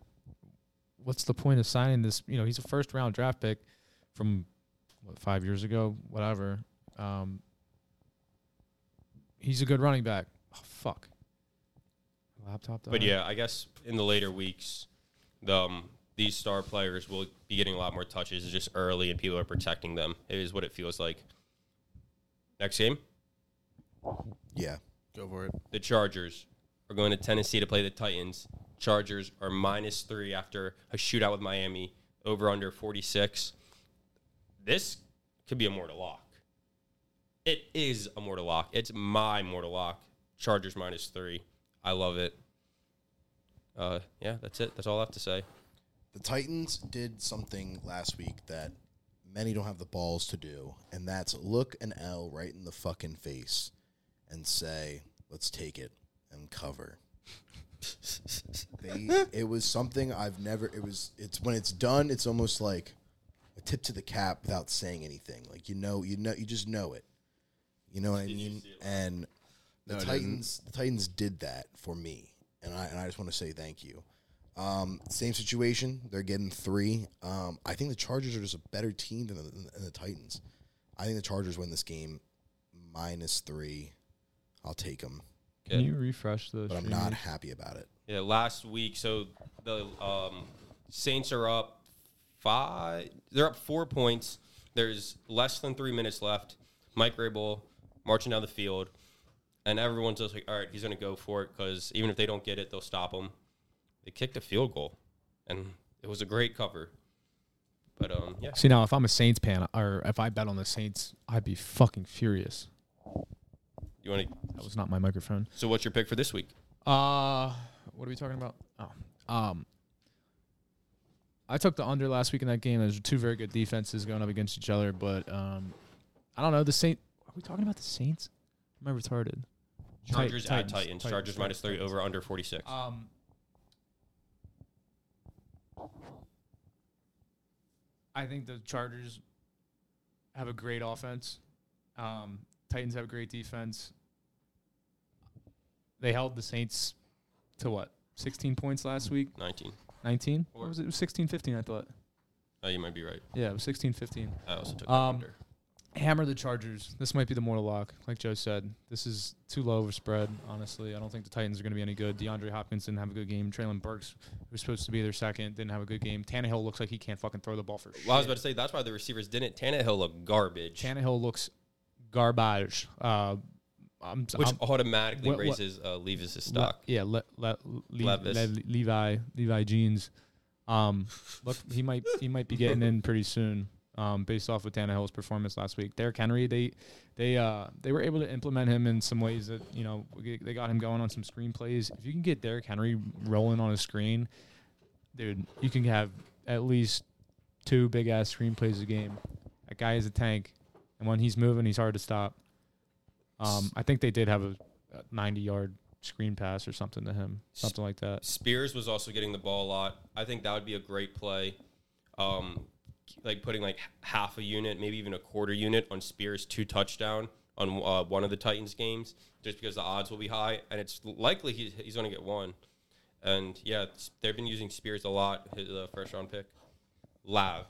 what's the point of signing this? You know, he's a first round draft pick from what five years ago, whatever. Um, he's a good running back. Oh, fuck. Laptop. But yeah, I guess in the later weeks, the um, these star players will be getting a lot more touches. It's just early, and people are protecting them. It is what it feels like. Next game, Yeah. Go for it. the Chargers are going to Tennessee to play the Titans. Chargers are minus three after a shootout with Miami. Over under forty six. This could be a mortal lock. It is a mortal lock. It's my mortal lock. Chargers minus three. I love it. Uh, yeah, that's it. That's all I have to say. The Titans did something last week that many don't have the balls to do, and that's look an L right in the fucking face and say, "Let's take it and cover." they, it was something I've never. It was. It's when it's done. It's almost like a tip to the cap without saying anything. Like you know, you know, you just know it. You know what I mean? And the No, Titans, the Titans did that for me, and I and I just want to say thank you. Um, same situation. They're getting three. Um, I think the Chargers are just a better team than the, than the Titans. I think the Chargers win this game minus three. I'll take them, Can you refresh the? but I'm not happy about it. Yeah, last week. So the um, Saints are up five. They're up four points. There's less than three minutes left. Mike Vrabel marching down the field, and everyone's just like, all right, he's going to go for it because even if they don't get it, they'll stop him. They kicked a field goal, and it was a great cover. But um, yeah, See now, if I'm a Saints fan, or if I bet on the Saints, I'd be fucking furious. you want to. That was not my microphone. So, what's your pick for this week? Uh, what are we talking about? Oh, um, I took the under last week in that game. There's two very good defenses going up against each other, but um, I don't know the Saint. Are we talking about the Saints? Am I retarded? Tit- Chargers at Titans, Titans. Titans, Chargers minus three over under forty six. Um, I think the Chargers have a great offense. Um, Titans have a great defense. They held the Saints to what? 16 points last week? Nineteen. 19? Or- What was it? It was 16 15, I thought. Oh, you might be right. Yeah, it was 16 15. I also took Um, under. Hammer the Chargers. This might be the mortal lock, like Joe said. This is too low of a spread, honestly. I don't think the Titans are going to be any good. DeAndre Hopkins didn't have a good game. Treylon Burks, was supposed to be their second, didn't have a good game. Tannehill looks like he can't fucking throw the ball for shit. Well, I was about to say that's why the receivers didn't. Tannehill looked garbage, Tannehill looks garbage. Uh, I'm, which I'm- automatically what- what- raises uh, Levis' Le- stock. yeah, le, le, Le- Levis. Le- Levi Levi jeans. Um, look, he might he might be getting in pretty soon. Um, based off of Tannehill's performance last week, Derrick Henry they they uh they were able to implement him in some ways that you know they got him going on some screenplays. If you can get Derrick Henry rolling on a screen, dude, you can have at least two big ass screenplays a game. That guy is a tank, and when he's moving, he's hard to stop. Um, I think they did have a, a 90 yard screen pass or something to him, something like that. Spears was also getting the ball a lot. I think that would be a great play. Um, like putting like half a unit, maybe even a quarter unit on Spears two touchdown on uh, one of the Titans games, just because the odds will be high, and it's likely he's, he's going to get one. And yeah, they've been using Spears a lot. Uh, first round pick, Lav.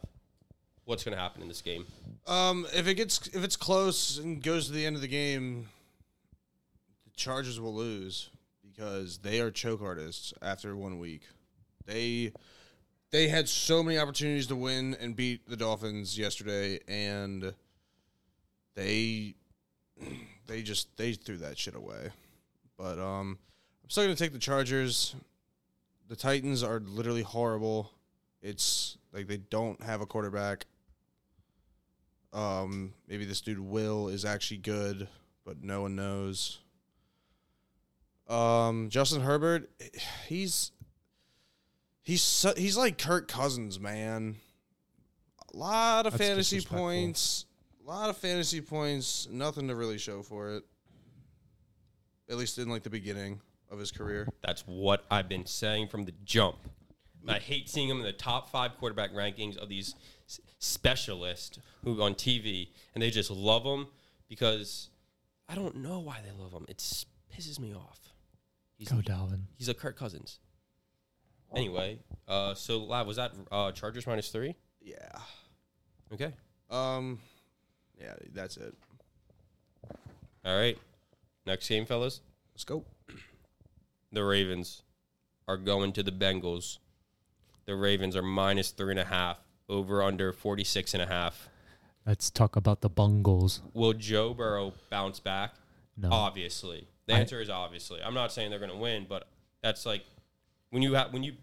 What's going to happen in this game? Um, if it gets if it's close and goes to the end of the game, the Chargers will lose because they are choke artists after one week. They they had so many opportunities to win and beat the Dolphins yesterday, and they they just they threw that shit away. But um, I'm still gonna take the Chargers. The Titans are literally horrible. It's like they don't have a quarterback. Um, maybe this dude Will is actually good, but no one knows. Um, Justin Herbert, he's he's su- he's like Kirk Cousins, man. A lot of That's fantasy points, a lot of fantasy points, nothing to really show for it. At least in like the beginning of his career. That's what I've been saying from the jump. I hate seeing him in the top five quarterback rankings of these s- specialists who on TV, and they just love him because I don't know why they love him. It pisses me off. He's, Go Dalvin. he's a Kirk Cousins. Anyway, uh, so Lav, was that uh, Chargers minus three? Yeah. Okay. Um. Yeah, that's it. All right. Next game, fellas. Let's go. The Ravens are going to the Bengals. The Ravens are minus three and a half, over under 46 and a half. Let's talk about the Bungles. Will Joe Burrow bounce back? No. Obviously. The I- answer is obviously. I'm not saying they're going to win, but that's like when you have when you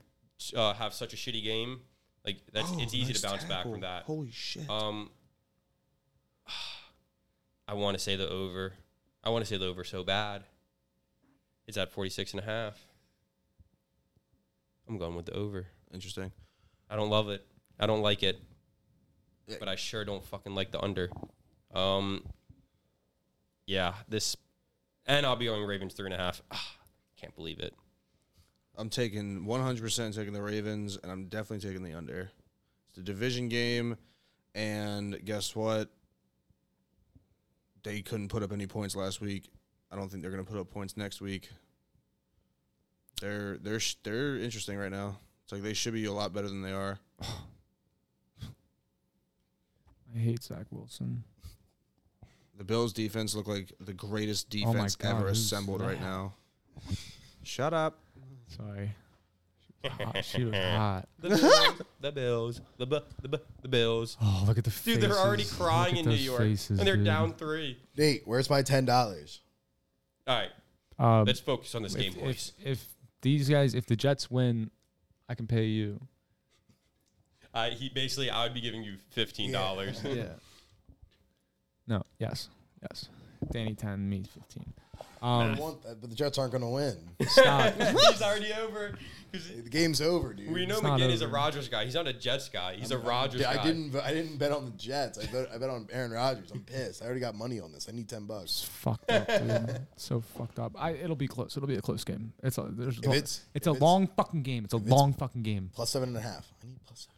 uh, have such a shitty game, like that's it's easy to bounce back from that. Holy shit. Um I want to say the over. I want to say the over so bad. It's at 46 and a half. I'm going with the over. Interesting. I don't love it. I don't like it. Yeah. But I sure don't fucking like the under. Um, yeah, this, and I'll be going Ravens three and a half. Ah, can't believe it. I'm taking 100% taking the Ravens, and I'm definitely taking the under. It's a division game, and guess what? They couldn't put up any points last week. I don't think they're going to put up points next week. They're they're sh- they're interesting right now. It's like they should be a lot better than they are. I hate Zach Wilson. The Bills' defense look like the greatest Oh defense God, ever assembled right now. Shut up. Sorry. She was hot. She was hot. The Bills, the Bills, the bu- the bu- the Bills. Oh, look at the Dude, faces. they're already Look crying at in New those York, faces, and they're dude. down three. Nate, where's my ten dollars? All right, Um, let's focus on this game, if, boys. if, if these guys, if the Jets win, I can pay you. I, he basically, I would be giving you fifteen dollars. yeah. No. Yes. Yes. Danny ten, me fifteen. Um, I want that, but the Jets aren't going to win. stop. He's already over. the game's over, dude. We know It's not McGinn is a over. Rodgers guy. He's not a Jets guy. He's a Rodgers I didn't. I didn't bet on the Jets. I bet. I bet on Aaron Rodgers. I'm pissed. I already got money on this. I need ten It's bucks. fucked up, dude. so fucked up. I, it'll be close. It'll be a close game. It's a there's If a, it's- it's if a it's- long fucking game. It's a it's- long fucking game. Plus seven and a half. I need plus seven.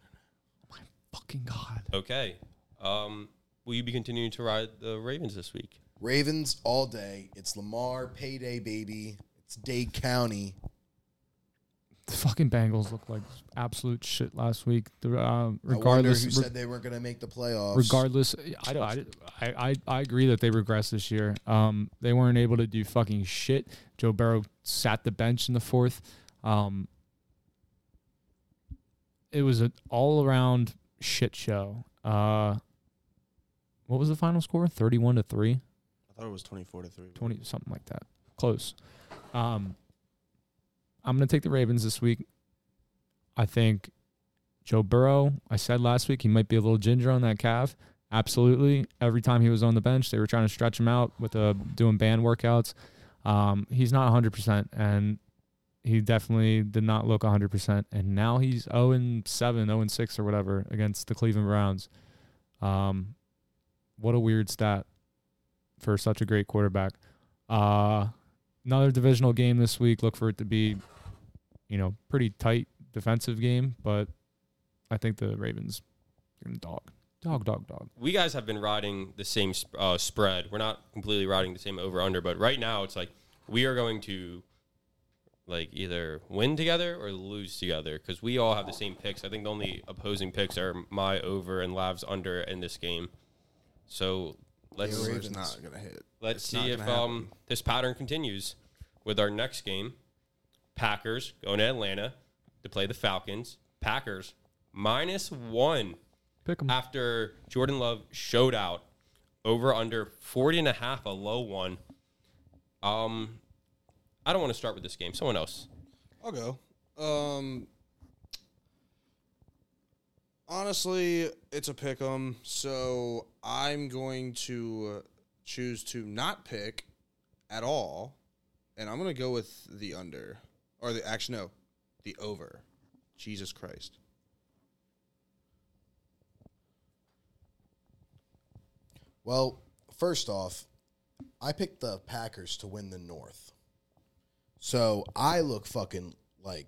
My fucking god. Okay. Um, will you be continuing to ride the Ravens this week? Ravens all day. It's Lamar payday, baby. It's Dade County. The fucking Bengals look like absolute shit last week. The, I regardless, who re- said they weren't going to make the playoffs. regardless, I don't. I, I, I, agree that they regressed this year. Um, they weren't able to do fucking shit. Joe Burrow sat the bench in the fourth. Um, it was an all around shit show. Uh, what was the final score? Thirty-one to three. I thought it was 24 to 3. 20 something like that. Close. Um i'm going to take the ravens this week. I think joe burrow i said last week he might be a little ginger on that calf. Absolutely. Every time he was on the bench they were trying to stretch him out with uh, doing band workouts. Um he's not 100% and he definitely did not look 100% and now he's 0 and 7 0 and 6 or whatever against the cleveland browns. Um what a weird stat for such a great quarterback. Uh, another divisional game this week. Look for it to be, you know, pretty tight defensive game, but I think the Ravens dog, dog, dog, dog. We guys have been riding the same uh, spread. We're not completely riding the same over under, but right now it's like we are going to like either win together or lose together because we all have the same picks. I think the only opposing picks are my over and Lav's under in this game. So let's Yeah, It's Ravens. not going to hit. Let's It's see if um, this pattern continues with our next game. Packers going to Atlanta to play the Falcons. Packers minus one Pick 'em. after Jordan Love showed out over under 40 and a half, a low one. Um, I don't want to start with this game. Someone else. I'll go. Um, honestly, it's a pick 'em, so I'm going to choose to not pick at all, and I'm going to go with the under, or the actually no, the over. Jesus Christ. Well, first off, I picked the Packers to win the North. So I look fucking like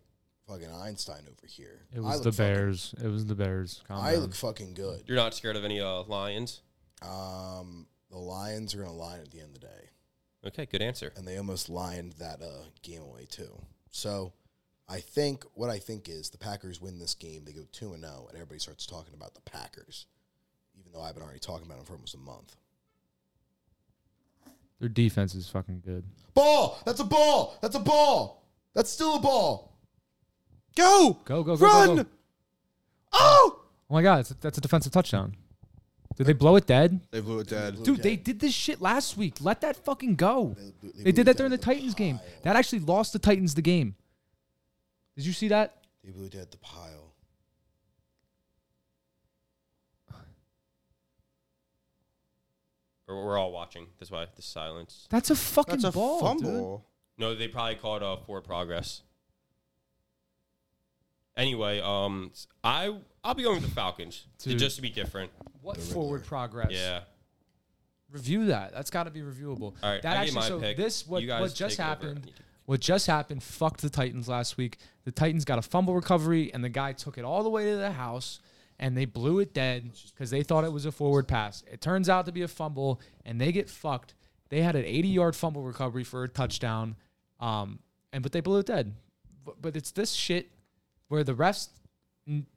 fucking Einstein over here. It I was look the fucking- Bears. It was the Bears. Calm I down. look fucking good. You're not scared of any uh, Lions? Um, the Lions are going to line at the end of the day, Okay, good answer. and they almost lined that uh, game away too. So I think what I think is the Packers win this game. They go two and zero, and everybody starts talking about the Packers, even though I've been already talking about them for almost a month. Their defense is fucking good. Ball! That's a ball! That's a ball! That's still a ball! Go! Go go go Run! go! go. Oh! Oh my god, that's a, that's a defensive touchdown. Did they blow it dead? They blew it dead. blew- Dude, they did this shit last week. Let that fucking go. They- they They blew did it that during the dead at Titans game. pile. That actually lost the Titans the game. Did you see that? They blew it at the pile. We're, we're all watching. That's why the silence. That's a fucking That's a ball, dude. fumble. No, they probably called uh, forward progress. Anyway, um, I I'll be going with the Falcons to, Dude. just to be different. What forward progress? Yeah. Review that. That's got to be reviewable. All right, that I gave my so pick. this what You guys what just take over. happened. What just happened fucked the Titans last week. The Titans got a fumble recovery and the guy took it all the way to the house and they blew it dead because they thought it was a forward pass. It turns out to be a fumble and they get fucked. They had an 80 yard fumble recovery for a touchdown, um, and but they blew it dead. But, but it's this shit where the refs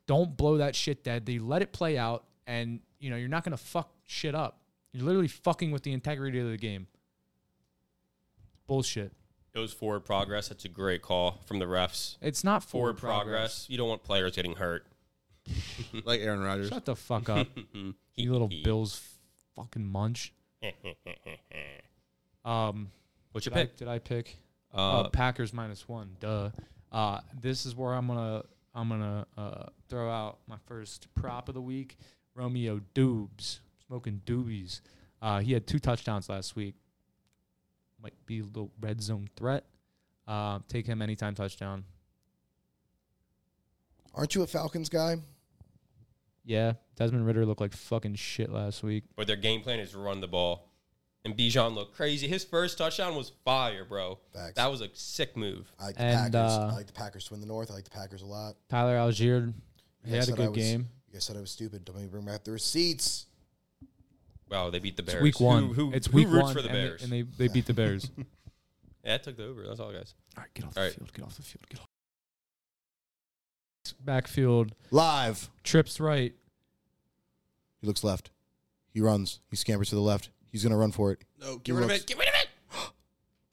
don't blow that shit dead. They let it play out, and you know you're not gonna fuck shit up. You're literally fucking with the integrity of the game. Bullshit. It was forward progress. That's a great call from the refs. It's not Forward forward, progress. You don't want players getting hurt. Like Aaron Rodgers. Shut the fuck up, you little Bills fucking munch. Um, What's your Did I, pick? did I pick? Uh, Uh, Packers minus one. Duh. Uh, this is where I'm gonna I'm gonna uh, throw out my first prop of the week. Romeo Doubs smoking doobies. Uh, he had two touchdowns last week. Might be a little red zone threat. Uh, take him anytime touchdown. Aren't you a Falcons guy? Yeah, Desmond Ridder looked like fucking shit last week. but their game plan is run the ball. And Bijan looked crazy. His first touchdown was fire, bro. Facts. That was a sick move. I like the And, Packers. uh, I like the Packers to win the North. I like the Packers a lot. Tyler Allgeier, he You guys had a said I good was- game. You guys said I was stupid. Don't make me bring back the receipts. Wow, they beat the It's Bears. week one. Who, who, it's who week roots one, for the and they- Bears? and they, they beat the Bears. yeah, I took the over. That's all, guys. All right, get off All the right. field. Get off the field. Get off. Backfield Live. trips right. He looks left. He runs. He scampers to the left. He's gonna run for it. No, get He rid of looks- it. Get rid of it.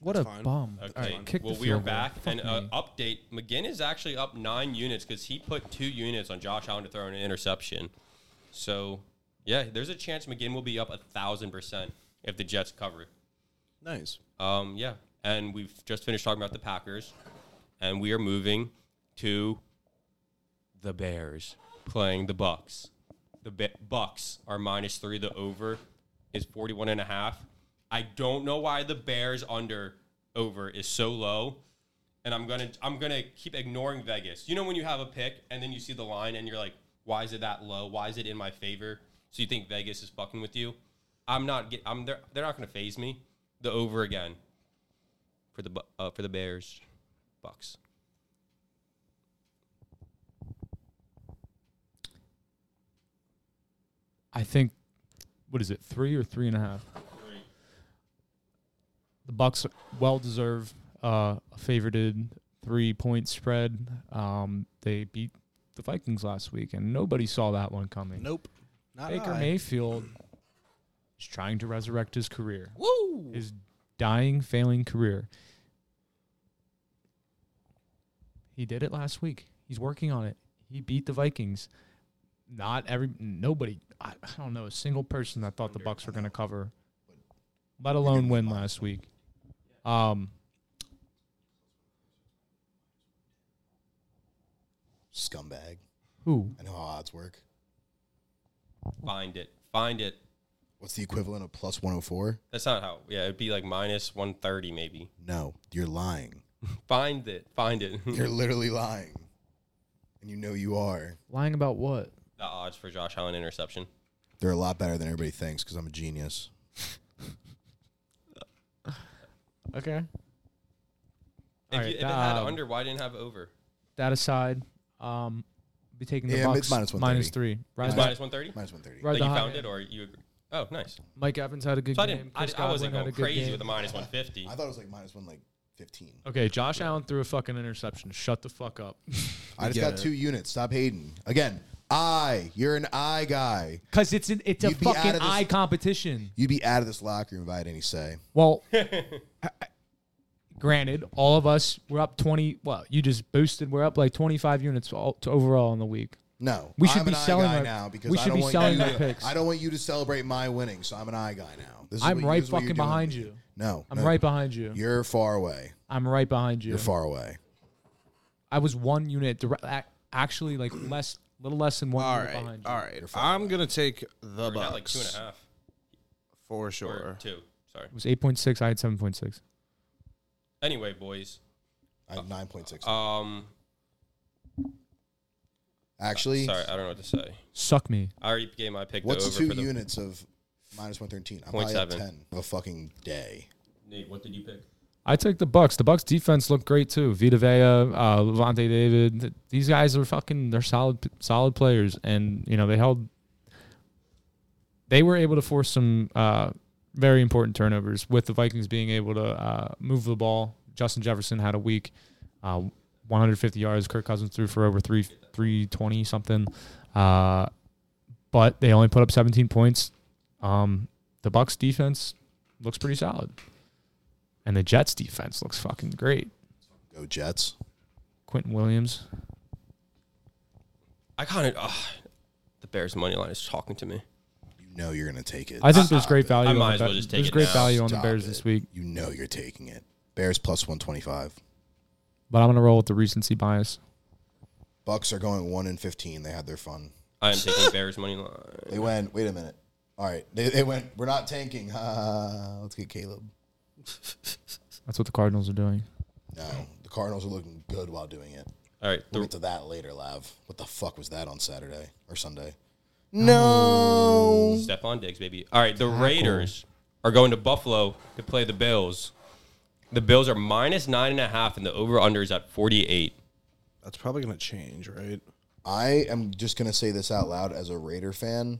What That's a fine. bum. Okay. All right, kick well, the we are field goal. back. Fuck and uh, me. update: McGinn is actually up nine units because he put two units on Josh Allen to throw an interception. So, yeah, there's a chance McGinn will be up a thousand percent if the Jets cover. Nice. Um, yeah, and we've just finished talking about the Packers, and we are moving to the Bears playing the Bucks. The Ba- Bucks are minus three. The over is 41 and a half. I don't know why the Bears under over is so low. And I'm gonna I'm gonna keep ignoring Vegas. You know when you have a pick and then you see the line and you're like, why is it that low? Why is it in my favor? So you think Vegas is fucking with you? I'm not get I'm they're they're not gonna phase me. The over again for the uh, for the Bears, Bucks. I think, what is it, three or three and a half? The Bucks well deserve uh, a favorited three point spread. Um, they beat the Vikings last week, and nobody saw that one coming. Nope. Not Baker I. Mayfield is trying to resurrect his career, Woo! his dying, failing career. He did it last week. He's working on it. He beat the Vikings. Not every nobody. I, I don't know a single person that thought the Bucks were going to cover, let alone win last week. Um, Scumbag. who? I know how odds work. Find it. Find it. What's the equivalent of plus 104? That's not how. Yeah, it'd be like minus 130 maybe. No, you're lying. Find it. Find it. You're literally lying. And you know you are. Lying about what? The odds for Josh Allen interception. They're a lot better than everybody thinks because I'm a genius. Okay. If, All you, right, if it had um, under, why didn't it have over? That aside, um, be taking the Yeah, Bucks it's minus minus 130. three. Ride It's minus 130? Minus 130. Ride Like you hot found hand. it or you agree? Oh, nice. Mike Evans had a good So I game. didn't. I, Chris I wasn't Godwin had going a good crazy game. with the minus 150. I thought it was like minus one, like 15. Okay, Josh Allen threw a fucking interception. Shut the fuck up. I just got it. two units. Stop hating. Again, I. You're an I guy. Because it's an, it's a You'd be out fucking of this- eye competition. You'd be out of this locker room if I had any say. Well, I- I- granted, all of us we're up twenty. Well, you just boosted. We're up like twenty five units all, to overall in the week. No, We should I'm be an I selling guy our- now because we I should don't be want selling you our to- picks. I don't want you to celebrate my winning, so I'm an I guy now. This is I'm what you- right this is what fucking you're doing behind me. you. No, I'm no. right behind you. You're far away. I'm right behind you. You're far away. I was one unit direct, ac- actually like less, little less than one All unit right. behind you. All right. I'm gonna take the Or Bucks not like two and a half. for Or sure. two. Sorry. It was eight point six. I had seven point six. Anyway, boys. I have nine point six. Um, Actually, sorry, I don't know what to say. Suck me. I already gave my pick. what's over two for the, units of minus one thirteen? I'm Point probably at ten of a fucking day. Nate, what did you pick? I take the Bucks. The Bucks defense looked great too. Vita Vea, uh, Lavonte David. These guys are fucking. They're solid, solid players, and you know they held. They were able to force some uh, very important turnovers with the Vikings being able to uh, move the ball. Justin Jefferson had a week, uh, 150 yards. Kirk Cousins threw for over three 320 something, uh, but they only put up 17 points. Um, the Bucks defense looks pretty solid. And the Jets defense looks fucking great. Go Jets. Quinnen Williams. I kind of. Uh, the Bears money line is talking to me. You You know you're gonna take it. I think there's great value. I on might the as well Be- just take There's it great now. value on the Stop Bears it. this week, You know you're taking it. Bears plus one twenty five. but I'm gonna roll with the recency bias. Bucks are going one and fifteen. They had their fun. I am taking Bears money line. They went. Wait a minute. All right. They, they went. We're not tanking. let's get Caleb. That's what the Cardinals are doing. No, the Cardinals are looking good while doing it. All right, We'll the, get to that later, Lav. What the fuck was that on Saturday or Sunday? No. Stefon Diggs, baby. All right, the Raiders are going to Buffalo to play the Bills. The Bills are minus nine and a half, and the over under is at 48. That's probably gonna change, right? I am just gonna say this out loud as a Raider fan.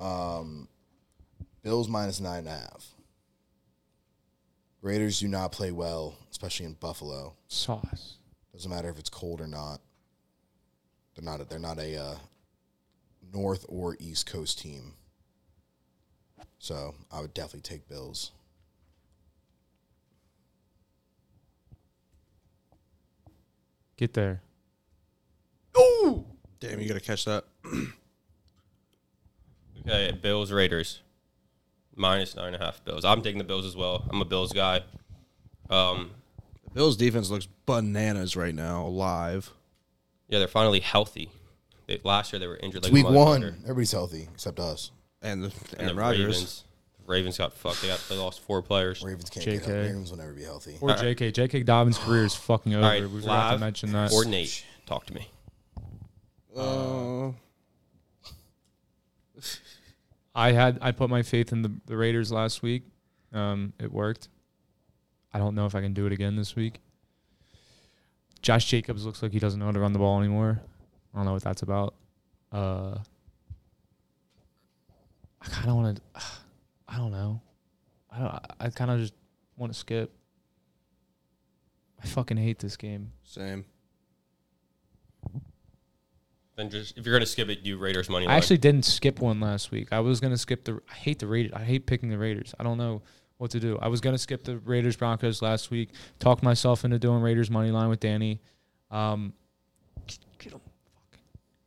Um, Bills minus nine and a half. Raiders do not play well, especially in Buffalo. Sauce. Doesn't matter if it's cold or not. They're not. A, they're not a uh, North or East Coast team. So I would definitely take Bills. Get there. Oh, damn, you gotta catch that. Okay, Bills Raiders minus nine and a half Bills. I'm taking the Bills as well. I'm a Bills guy. Um, The Bills defense looks bananas right now, live. yeah, they're finally healthy. They, last year they were injured. It's Like a week one. motherfucker. Everybody's healthy except us. And the And Aaron the Rodgers. Ravens. Ravens got fucked. They got they lost four players. Ravens can't get JK. healthy. Ravens will never be healthy. Or JK. JK Dobbins' career is fucking over. All right, we forgot to Lav mention that. or Nate, talk to me. Uh, I had I put my faith in the, the Raiders last week. Um, it worked. I don't know if I can do it again this week. Josh Jacobs looks like he doesn't know how to run the ball anymore. I don't know what that's about. Uh, I kind of want to. I don't know. I don't, I kind of just want to skip. I fucking hate this game. same. Then just if you're gonna skip it, you Raiders money. I actually didn't skip one last week. I was gonna skip the. I hate the Raiders. I hate picking the Raiders. I don't know what to do. I was gonna skip the Raiders Broncos last week. Talked myself into doing Raiders money line with Danny. Um, kill him. Fucking,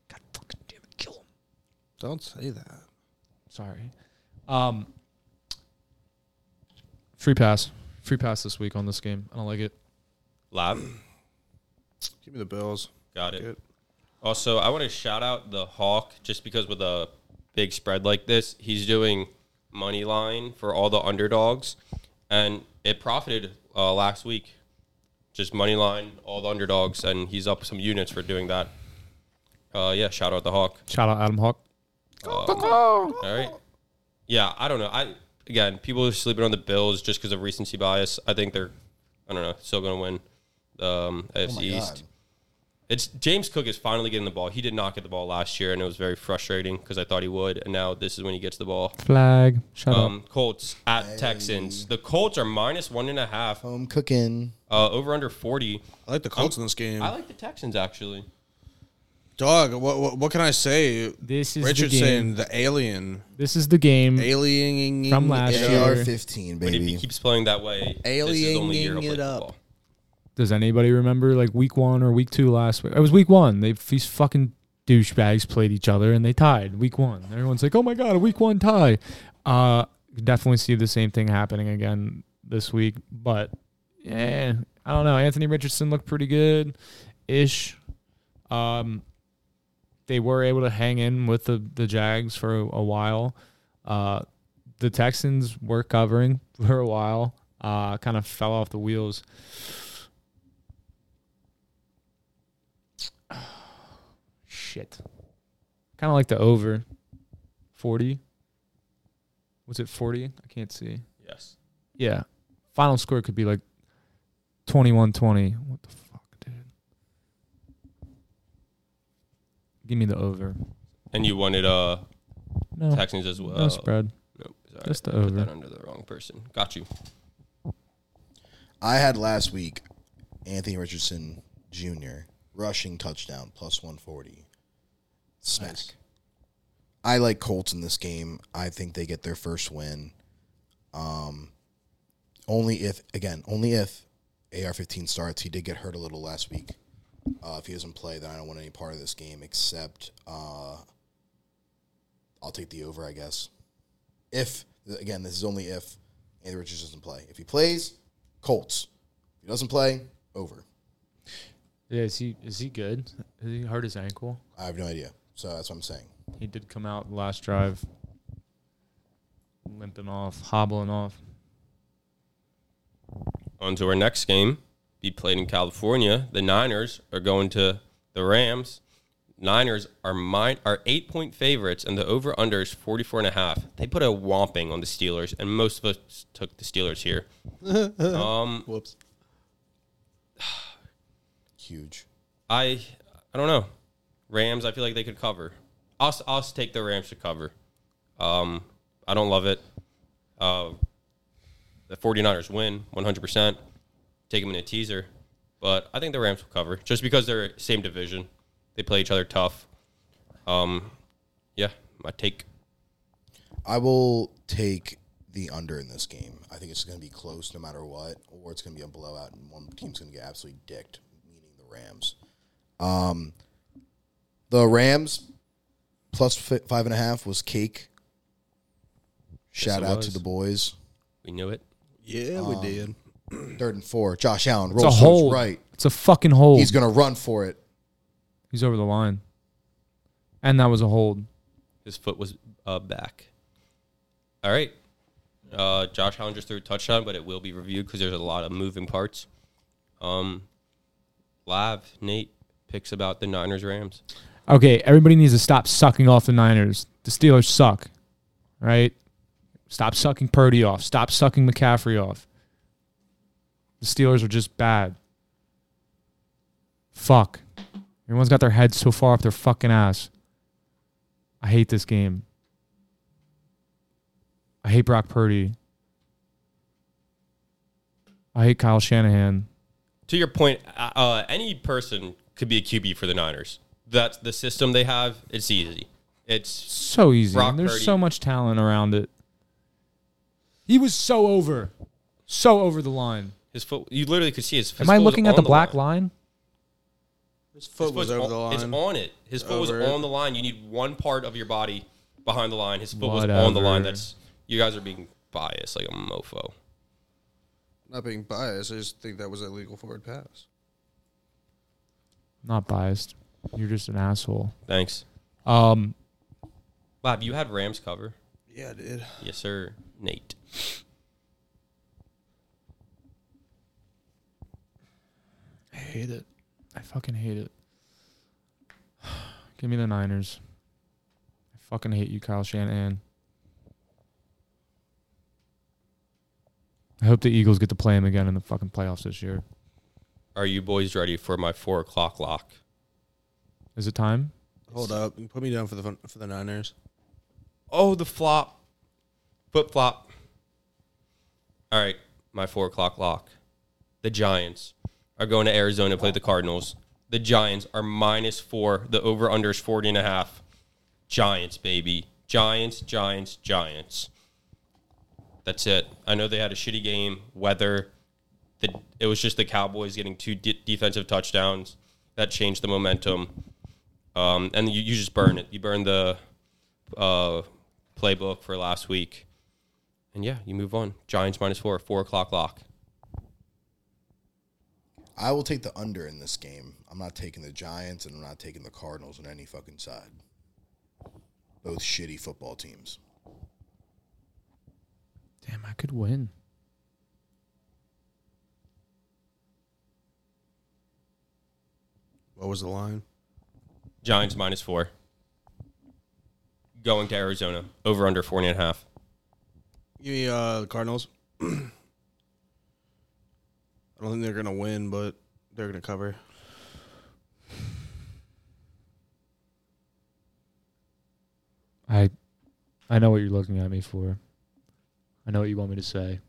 God fucking damn it, kill him. Don't say that. Sorry. Um, free pass. Free pass this week on this game. I don't like it. Lab. Give me the Bills. Got it. Good. Also, I want to shout out the Hawk just because with a big spread like this, he's doing money line for all the underdogs, and it profited uh, last week. Just money line all the underdogs, and he's up some units for doing that. Uh, yeah, shout out the Hawk. Shout out Adam Hawk. All right. Yeah, I don't know. I again, people are sleeping on the Bills just because of recency bias. I think they're, I don't know, still going to win the um, AFC Oh my East. God. It's James Cook is finally getting the ball. He did not get the ball last year, and it was very frustrating because I thought he would. And now this is when he gets the ball. Flag. Shut up. Um, Colts at Texans. The Colts are minus one and a half. Home cooking. Uh, over under forty. I like the Colts in this game. I like the Texans actually. Dog, what, what what can I say? This is the Richardson, the, alien, This is the game. aliening From last it year. AR fifteen, But if he baby. keeps playing that way, this is the only year he'll Aliening play it up. football. Does anybody remember like week one or week two last week? It was week one. They these fucking douchebags played each other and they tied week one. Everyone's like, "Oh my god, a week one tie." Uh, definitely see the same thing happening again this week. But yeah, I don't know. Anthony Richardson looked pretty good, ish. Um, they were able to hang in with the the Jags for a, a while. Uh, the Texans were covering for a while. Uh, kind of fell off the wheels. Shit. Kind of like the over. 40. Was it 40? I can't see. Yes. Yeah. Final score could be like 21 20. What the fuck, dude? Give me the over. And you wanted uh No, Texans as well. no spread. Nope, sorry. Just the I put over. that under the wrong person. Got you. I had last week Anthony Richardson Jr. rushing touchdown plus one forty. Smack. Nice. I like Colts in this game. I think they get their first win. Um, only if again, only if AR-15 starts. He did get hurt a little last week. Uh, if he doesn't play, then I don't want any part of this game except uh, I'll take the over, I guess. If again, this is only if Anthony Richards doesn't play. If he plays, Colts. If he doesn't play, over. Yeah, is he is he good? Has he hurt his ankle? I have no idea. So that's what I'm saying. He did come out last drive, limping off, hobbling off. On to our next game. Be played in California. The Niners are going to the Rams. Niners are mine are eight point favorites, and the over under is 44 and a half. They put a whomping on the Steelers, and most of us took the Steelers here. um, Whoops. Huge. I I don't know. Rams, I feel like they could cover. I'll, take the Rams to cover. Um, I don't love it. Uh, the 49ers win 100%. Take them in a teaser. But I think the Rams will cover just because they're same division. They play each other tough. Um, yeah, my take. I will take the under in this game. I think it's going to be close no matter what, or it's going to be a blowout, and one team's going to get absolutely dicked, meaning the Rams. Um, the Rams plus fi- five and a half was cake. Shout it out to the boys. We knew it. Yeah, we did. Third and four. Josh Allen It's a rolls hold. right. It's a fucking hold. He's He's, going to run for it. He's over the line, and that was a hold. His foot was uh, back. All right. Uh, Josh Allen just threw a touchdown, but it will be reviewed because there's a lot of moving parts. Um, Lav, Nate picks about the Niners Rams. Okay, everybody needs to stop sucking off the Niners. The Steelers suck, right? Stop sucking Purdy off. Stop sucking McCaffrey off. The Steelers are just bad. Fuck. Everyone's got their heads so far up their fucking ass. I hate this game. I hate Brock Purdy. I hate Kyle Shanahan. To your point, uh, uh, any person could be a QB for the Niners. That's the system they have. It's easy. It's So easy. Brock and there's Purdy. so much talent around it. He was so over. So over the line. his foot. You literally could see his. his Am I foot was looking at on the black line. line? His His foot was foot's over the on- It's on it. His foot was Over it. on the line. You need one part of your body behind the line. His foot was on the line. That's you guys are being biased like a mofo. Not being biased, I just think that was a legal forward pass. Not biased. You're just an asshole. Thanks, Um, Bob. You had Rams cover. Yeah, I did. Yes, sir. Nate. I hate it. I fucking hate it. Give me the Niners. I fucking hate you, Kyle Shanahan. I hope the Eagles get to play him again in the fucking playoffs this year. Are you boys ready for my four o'clock lock? Is it time? Hold up. Put me down for the for the Niners. Oh, the flop. Flip flop. All right, my four o'clock lock. The Giants are going to Arizona to play the Cardinals. The Giants are minus four. The over under is 40 and a half. Giants, baby. Giants, Giants, Giants. That's it. I know they had a shitty game. Weather. The, it was just the Cowboys getting two de- defensive touchdowns. That changed the momentum. Um, and you, you just burn it. You burn the uh, playbook for last week. And yeah, you move on. Giants minus four, four o'clock lock. I will take the under in this game. I'm not taking the Giants and I'm not taking the Cardinals on any fucking side. Both shitty football teams. Damn, I could win. What was the line? Giants minus four. Going to Arizona. Over under 40 and a half. Give me uh, the Cardinals. I don't think they're gonna win, but they're gonna cover. I I know what you're looking at me for. I know what you want me to say.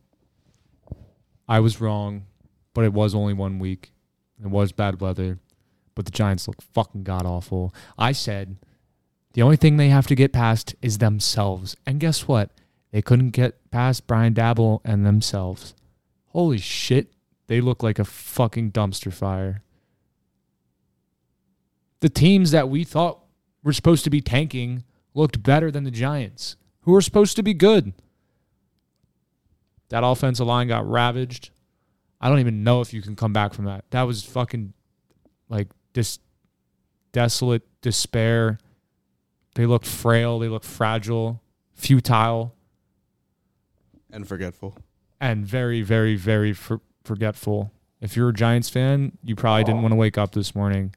I was wrong, but it was only one week. It was bad weather, but the Giants look fucking god awful. I said the only thing they have to get past is themselves. And guess what? They couldn't get past Brian Daboll and themselves. Holy shit, they look like a fucking dumpster fire. The teams that we thought were supposed to be tanking looked better than the Giants, who are supposed to be good. That offensive line got ravaged. I don't even know if you can come back from that. That was fucking like this desolate despair. They looked frail, they looked fragile, futile, And forgetful. and very, very, very for- forgetful. If you're a Giants fan, you probably didn't oh. want to wake up this morning.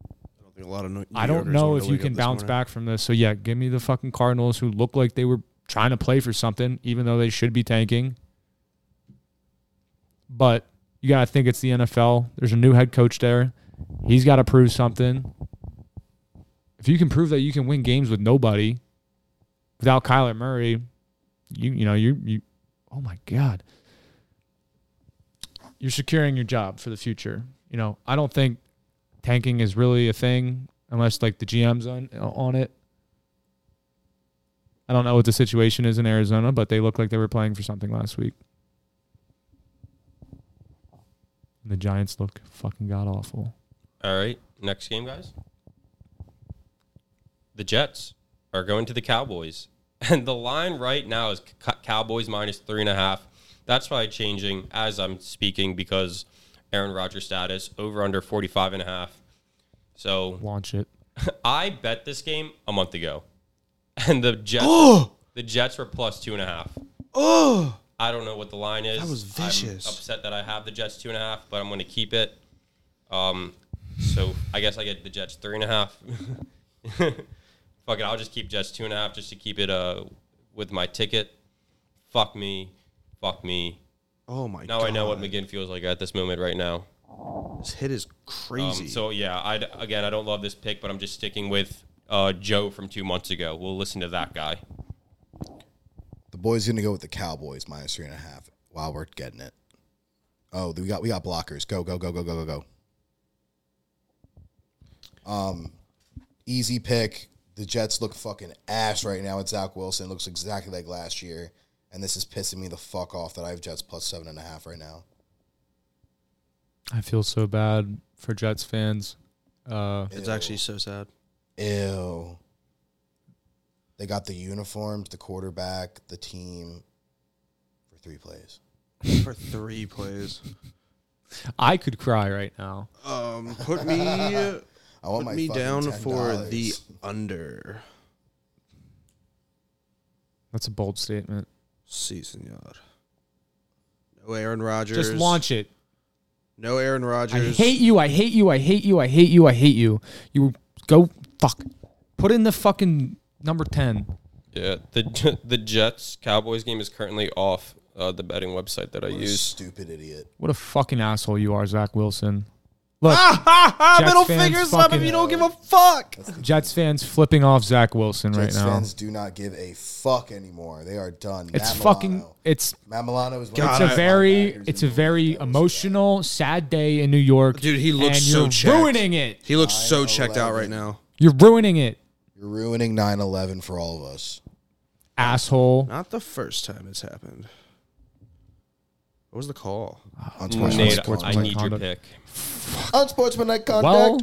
I don't think a lot of New I don't know if you can bounce morning. back from this. So yeah, give me the fucking Cardinals who look like they were trying to play for something, even though they should be tanking. But you gotta think it's the NFL. There's a new head coach there. He's got to prove something. If you can prove that you can win games with nobody, without Kyler Murray, you you know you you. Oh my god, you're securing your job for the future. You know, I don't think tanking is really a thing unless like the GM's on on it. I don't know what the situation is in Arizona, but they look like they were playing for something last week. And the Giants look fucking god awful. All right, next game, guys. The Jets are going to the Cowboys, and the line right now is Cowboys minus three and a half. That's probably changing as I'm speaking because Aaron Rodgers status over under 45 and a half. So Launch it. I bet this game a month ago, and the Jets the Jets were plus two and a half. Oh, I don't know what the line is. That was vicious. I'm upset that I have the Jets two and a half, but I'm going to keep it. Um, so I guess I get the Jets three and a half. Fuck it, I'll just keep Jets two and a half just to keep it uh with my ticket. Fuck me, fuck me. oh my god. Now god! I know what McGinn feels like at this moment right now. This hit is Um, crazy. so yeah, I again I don't love this pick, but I'm just sticking with uh, Joe from two months ago. We'll listen to that guy. The boys gonna go with the Cowboys minus three and a half. While we're getting it. Oh, we got we got blockers. Go go go go go go go. Um, easy pick. The Jets look fucking ass right now. It's Zach Wilson. Looks exactly like last year, and this is pissing me the fuck off that I have Jets plus seven and a half right now. I feel so bad for Jets fans. Uh, it's actually so sad. Ew. They got the uniforms, the quarterback, the team for three plays. For three plays. I could cry right now. Um, put me, I want put my me down for $10. the under. That's a bold statement. Si, senor. No Aaron Rodgers. Just launch it. No Aaron Rodgers. I hate you. I hate you. I hate you. I hate you. I hate you. You go fuck. Put in the fucking number ten. Yeah, the the Jets Cowboys game is currently off uh, the betting website that I What a use. stupid idiot. What a fucking asshole you are, Zach Wilson. Look, Ah, ha, ha, Jets middle fans fingers up if you don't give a fuck. Jets fans flipping off Zach Wilson right now. Jets fans do not give a fuck anymore. They are done. It's Matt fucking. Milano. It's Matt Milano is God, it's the a I- very it's a very league that emotional, sad day in New York. Dude, he looks and so you're checked. ruining it. He looks so checked out right now. You're ruining it, You're ruining 9/11 for all of us. asshole. Not the first time it's happened. What was the call? Unsportsmanlike Nate, Sports I Sportsmanlike need your conduct. pick. Unsportsmanlike conduct. Well,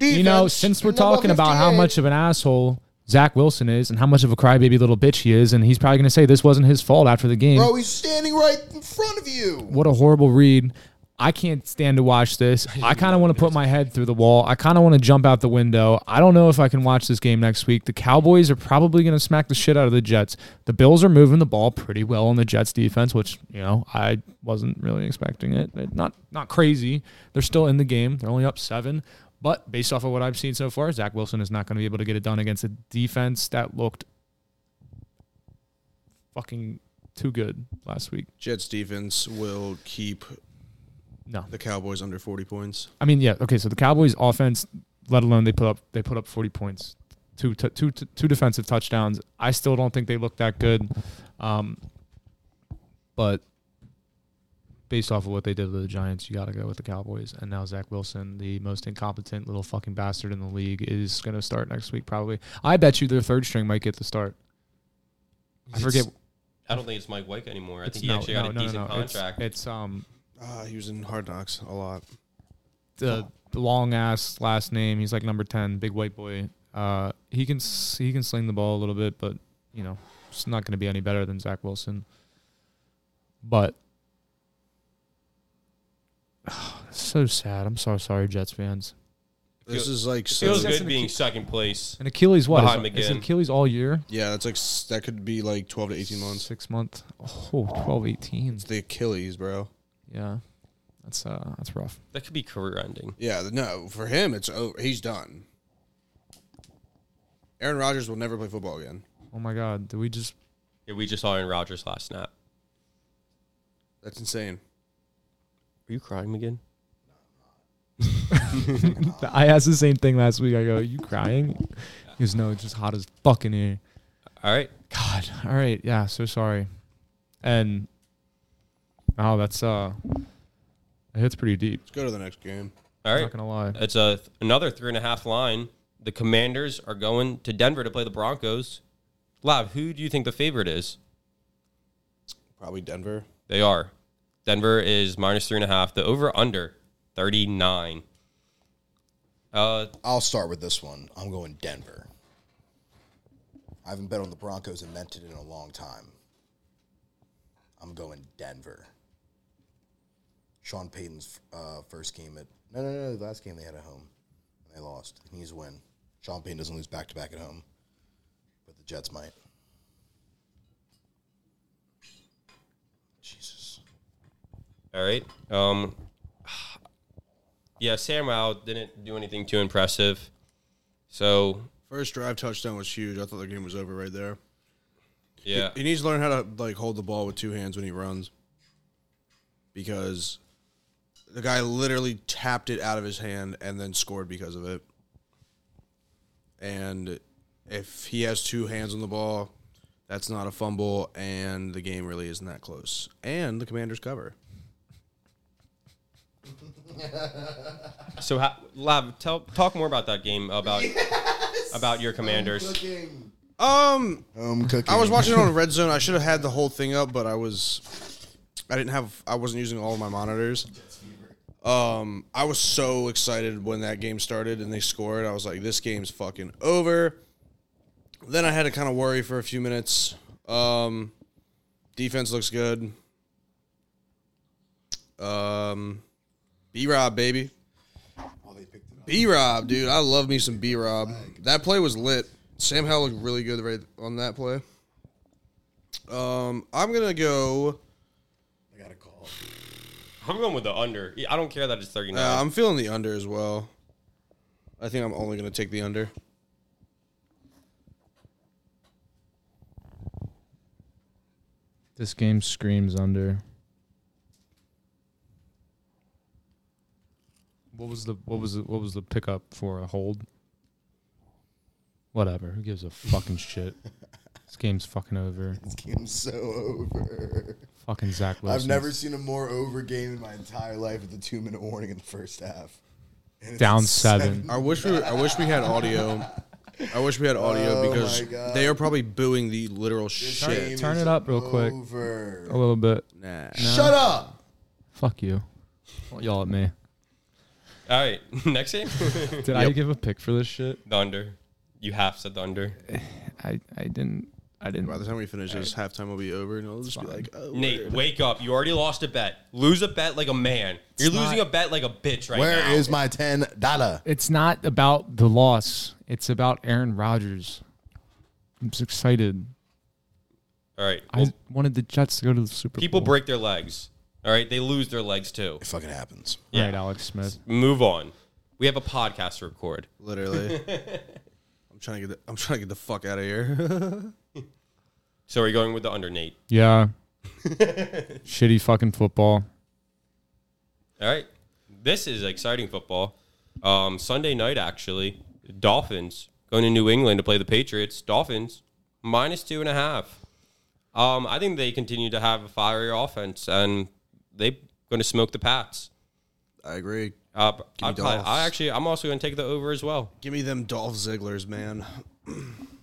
you know, since we're talking about how much of an asshole Zach Wilson is and how much of a crybaby little bitch he is, and he's probably going to say this wasn't his fault after the game. Bro, he's standing right in front of you. What a horrible read. I can't stand to watch this. I kind of want to put my head through the wall. I kind of want to jump out the window. I don't know if I can watch this game next week. The Cowboys are probably going to smack the shit out of the Jets. The Bills are moving the ball pretty well on the Jets defense, which, you know, I wasn't really expecting it. It- Not not crazy. They're still in the game. They're only up 7. But based off of what I've seen so far, Zach Wilson is not going to be able to get it done against a defense that looked fucking too good last week. Jets defense will keep No. the Cowboys under 40 points. I mean, yeah, okay. So the Cowboys' offense, let alone they put up they put up forty points, two t- two t- two defensive touchdowns. I still don't think they look that good, um, but based off of what they did to the Giants, you got to go with the Cowboys. And now Zach Wilson, the most incompetent little fucking bastard in the league, is going to start next week probably. I bet you their third string might get the start. I forget. I don't think it's Mike White anymore. I It's, think he no, actually no, got a no, no, decent no. It's, contract. it's um Uh, he was in Hard Knocks a lot. the long ass last name. He's like number ten, big white boy. Uh, he can s- he can sling the ball a little bit, but you know, it's not going to be any better than Zach Wilson. But so sad. I'm so sorry, Jets fans. This is like so, Feels Jets good being key- second place. And Achilles, what? Behind Is, is McGinn. Achilles all year? yeah, that's like s- that could be like twelve to eighteen months. Six month. Oh, 12, 18. It's the Achilles, bro. Yeah, that's uh, that's rough. That could be career ending. Yeah, no, for him it's over. He's done. Aaron Rodgers will never play football again. Oh my God, did we just? Yeah, we just saw Aaron Rodgers last snap. That's insane. Are you crying again? I asked the same thing last week. I go, "You crying?" He goes, "No, it's just hot as fuck in here." All right. God. All right. Yeah. So sorry. And oh, that's uh, it hits pretty deep. Let's go to the next game. All I'm not gonna lie. It's a another three and a half line. The Commanders are going to Denver to play the Broncos. Lav, who do you think the favorite is? Probably Denver. They are. Denver is minus three and a half. The over under thirty nine. Uh, I'll start with this one. I'm going Denver. I haven't bet on the Broncos and meant it in a long time. I'm going Denver. Sean Payton's uh, first game at no no no the last game they had at home, they lost. He needs to win. Sean Payton doesn't lose back to back at home, but the Jets might. Jesus. all right. Um, yeah, Sam Howell didn't do anything too impressive. So First drive touchdown was huge. I thought the game was over right there. yeah, He needs to learn how to like hold the ball with two hands when he runs. Because the guy literally tapped it out of his hand and then scored because of it. And if he has two hands on the ball, that's not a fumble and the game really isn't that close. And the commanders cover. So, ha- Lav, tell talk more about that game about about your Commanders. Um Home cooking. I was watching it on Red Zone. I should have had the whole thing up, but I was I didn't have I wasn't using all of my monitors. Um I was so excited when that game started and they scored. I was like this game's fucking over. Then I had to kind of worry for a few minutes. Um defense looks good. Um B Rob baby. B Rob, dude. I love me some B Rob. That play was lit. Sam Howell looked really good right on that play. Um, I'm gonna go. I got a call. I'm going with the under. I don't care that it's 39. Uh, I'm feeling the under as well. I think I'm only gonna take the under. This game screams under. What was the what was the, what was the pickup for a hold? Whatever. Who gives a fucking shit? This game's fucking over. This game's so over. Fucking Zach Wilson. I've never seen a more over game in my entire life with a two minute warning in the first half. Down a seven. I wish we. I wish we had audio. I wish we had oh audio Oh because my God. they are probably booing the literal This shit. turn it up real quick. Over. A little bit. Nah. Shut up. Fuck you. Don't yell at me. All right, next game. Did I give a pick for this shit? the under. You have said the under. I I didn't. I didn't. By the time we finish this, halftime will be over, and it'll just be like, oh, Nate, word. wake up. You already lost a bet. Lose a bet like a man. You're It's losing a bet like a bitch right Where now. is my ten dollar? It's not about the loss. It's about Aaron Rodgers. I'm just excited. All right. I well, wanted the Jets to go to the Super people Bowl. break their legs. All right. They lose their legs too. It fucking happens. Yeah. Right, Alex Smith. Move on. We have a podcast to record. literally. I'm trying to get. The, I'm trying to get the fuck out of here. So are you going with the under, Nate? Yeah. Shitty fucking football. All right. This is exciting football. Um, Sunday night, actually. Dolphins going to New England to play the Patriots. Dolphins minus two and a half. Um, I think they continue to have a fiery offense, and they're going to smoke the Pats. I agree. Uh, me I. I actually, I'm also going to take the over as well. Give me them Dolph Zigglers, man.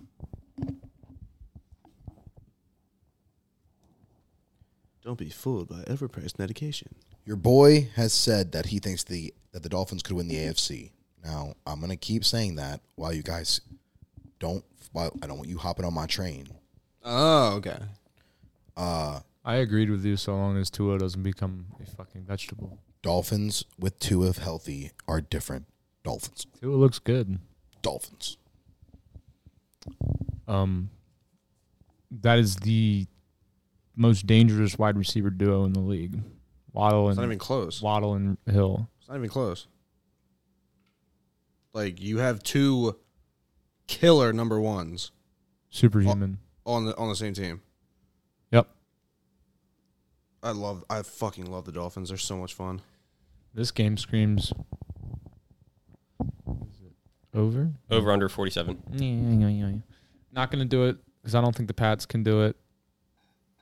Don't be fooled by overpriced medication. Your boy has said that he thinks the that the Dolphins could win the AFC. Now I'm gonna keep saying that while you guys don't. While I don't want you hopping on my train. Oh, okay. Uh, I agreed with you so long as Tua doesn't become a fucking vegetable. Dolphins with two of healthy are different. Dolphins. Tua looks good. Dolphins. Um, that is the most dangerous wide receiver duo in the league. Waddle It's not and even close. Waddle and Hill. It's not even close. Like you have two killer number ones Superhuman. on the on the same team. Yep. I love. I fucking love the Dolphins. They're so much fun. This game screams Is it over. Over under 47. Not going to do it because I don't think the Pats can do it.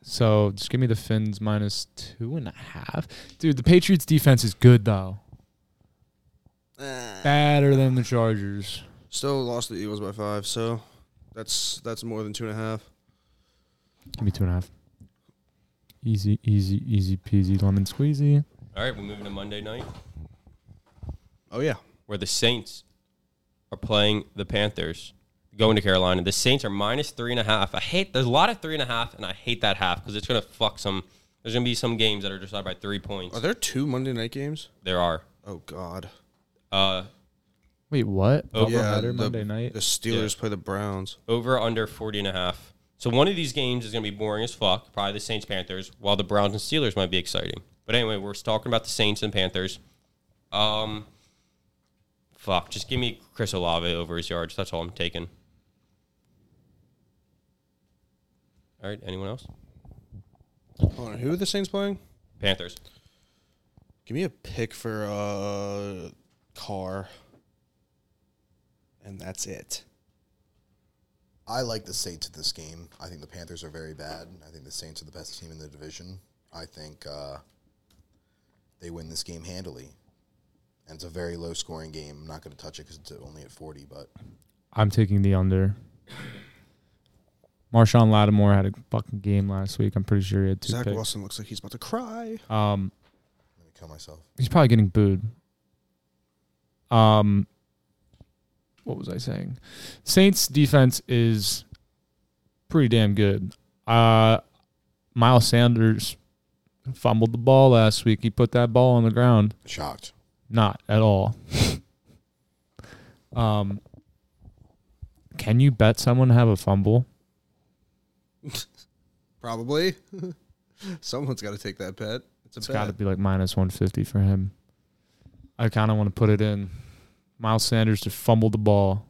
So just give me the Finns minus two and a half. Dude, the Patriots defense is good though. Uh, Better than the Chargers. Still lost the Eagles by five, so that's that's more than two and a half. Give me two and a half. Easy, easy, easy peasy lemon squeezy. All right, we're moving to Monday night Oh yeah, where the Saints are playing the Panthers. Going to Carolina. The Saints are minus three and a half. I hate, there's a lot of three and a half, and I hate that half because it's going to fuck some. There's going to be some games that are decided by three points. are there two Monday night games? There are. Oh God. Uh, Wait, what? Oh, Over yeah, under the- Monday night. The Steelers play the Browns. over under 40 and a half. So one of these games is going to be boring as fuck, probably the Saints Panthers, while the Browns and Steelers might be exciting. But anyway, we're talking about the Saints and Panthers. Um fuck, just give me Chris Olave over his yards. That's all I'm taking. All right, anyone else? Hold on, who are the Saints playing? Panthers. Give me a pick for uh Carr, and that's it. I like the Saints in this game. I think the Panthers are very bad. I think the Saints are the best team in the division. I think uh, they win this game handily. And it's a very low scoring game. I'm not going to touch it because it's only at 40, but I'm taking the under. Marshon Lattimore had a fucking game last week. I'm pretty sure he had two Zach picks. Wilson looks like he's about to cry. Um, let me kill myself. he's probably getting booed. Um, what was I saying? Saints defense is pretty damn good. Uh, Miles Sanders fumbled the ball last week. He put that ball on the ground. Shocked. Not at all. um, can you bet someone to have a fumble? Probably. Someone's got to take that bet. It's a It's bet. got to be like minus 150 for him. I kind of want to put it in. Miles Sanders to fumble the ball.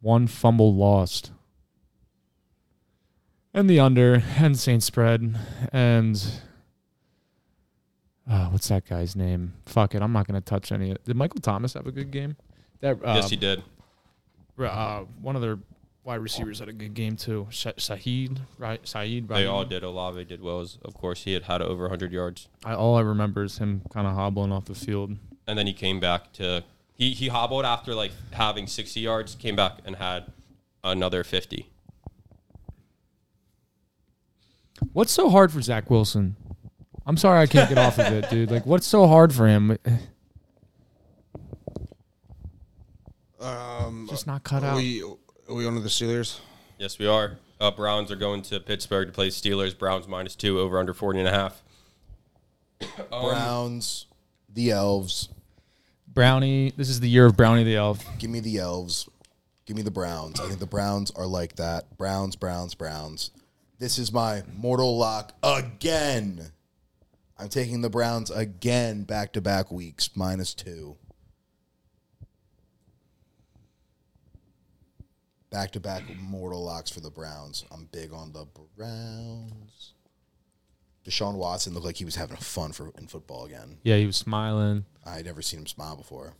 One fumble lost. And the under and Saint spread and uh, what's that guy's name? Fuck it, I'm not gonna touch any. Of it. Did Michael Thomas have a good game? That uh, yes, he did. uh, one of their wide receivers had a good game too. Sa- Shaheed, right? Shaheed. Right? They all did. Olave did well. As, of course, he had had over 100 yards. I, all I remember is him kind of hobbling off the field. and then he came back to he he hobbled after like having 60 yards came back and had another 50 What's so hard for Zach Wilson? I'm sorry I can't get off of it, dude. Like, what's so hard for him? Um, Just not cut are out. We are we on to the Steelers? yes we are uh, browns are going to pittsburgh to play steelers browns minus two over under 40 and a half Browns, the Elves. Brownie. This is the year of Brownie the Elf. Give me the Elves. Give me the Browns. I think the Browns are like that. Browns, Browns, Browns. This is my mortal lock again. I'm taking the Browns again back to back weeks, minus two. Back to back mortal locks for the Browns. I'm big on the Browns. Deshaun Watson looked like he was having fun for in football again. Yeah, he was smiling. I had never seen him smile before.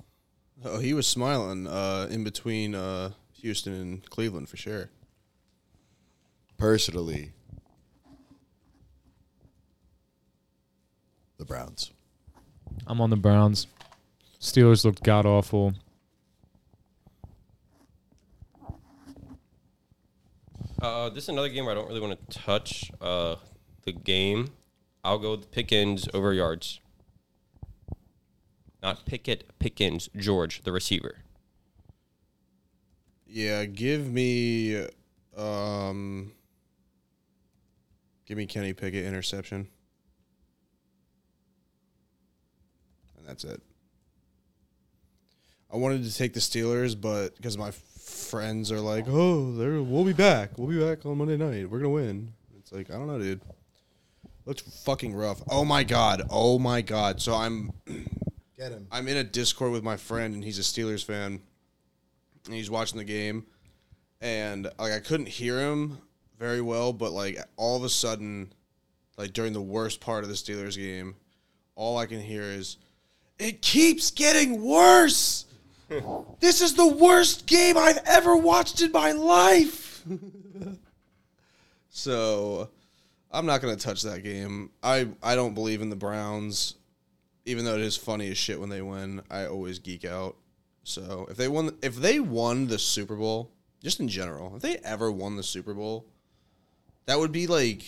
Oh, he was smiling uh, in between uh, Houston and Cleveland for sure. Personally, the Browns. I'm on the Browns. Steelers looked god awful. Uh, this is another game where i don't really want to touch uh, the game i'll go with pickens over yards not pickett pickens george the receiver Yeah, give me um give me Kenny Pickett interception. And that's it. I wanted to take the Steelers, but because my friends are like, "Oh, they're, we'll be back. We'll be back on Monday night. We're gonna win." It's like I don't know, dude. Looks fucking rough. Oh my god. Oh my god. So I'm Get him. I'm in a Discord with my friend, and he's a Steelers fan. And he's watching the game, and like I couldn't hear him very well, but like all of a sudden, like during the worst part of the Steelers game, all I can hear is, "It keeps getting worse. This is the worst game I've ever watched in my life." so, I'm not gonna touch that game. I I don't believe in the Browns even though it is funny as shit when they win, I always geek out. So if they won, if they won the Super Bowl, just in general, if they ever won the Super Bowl, that would be like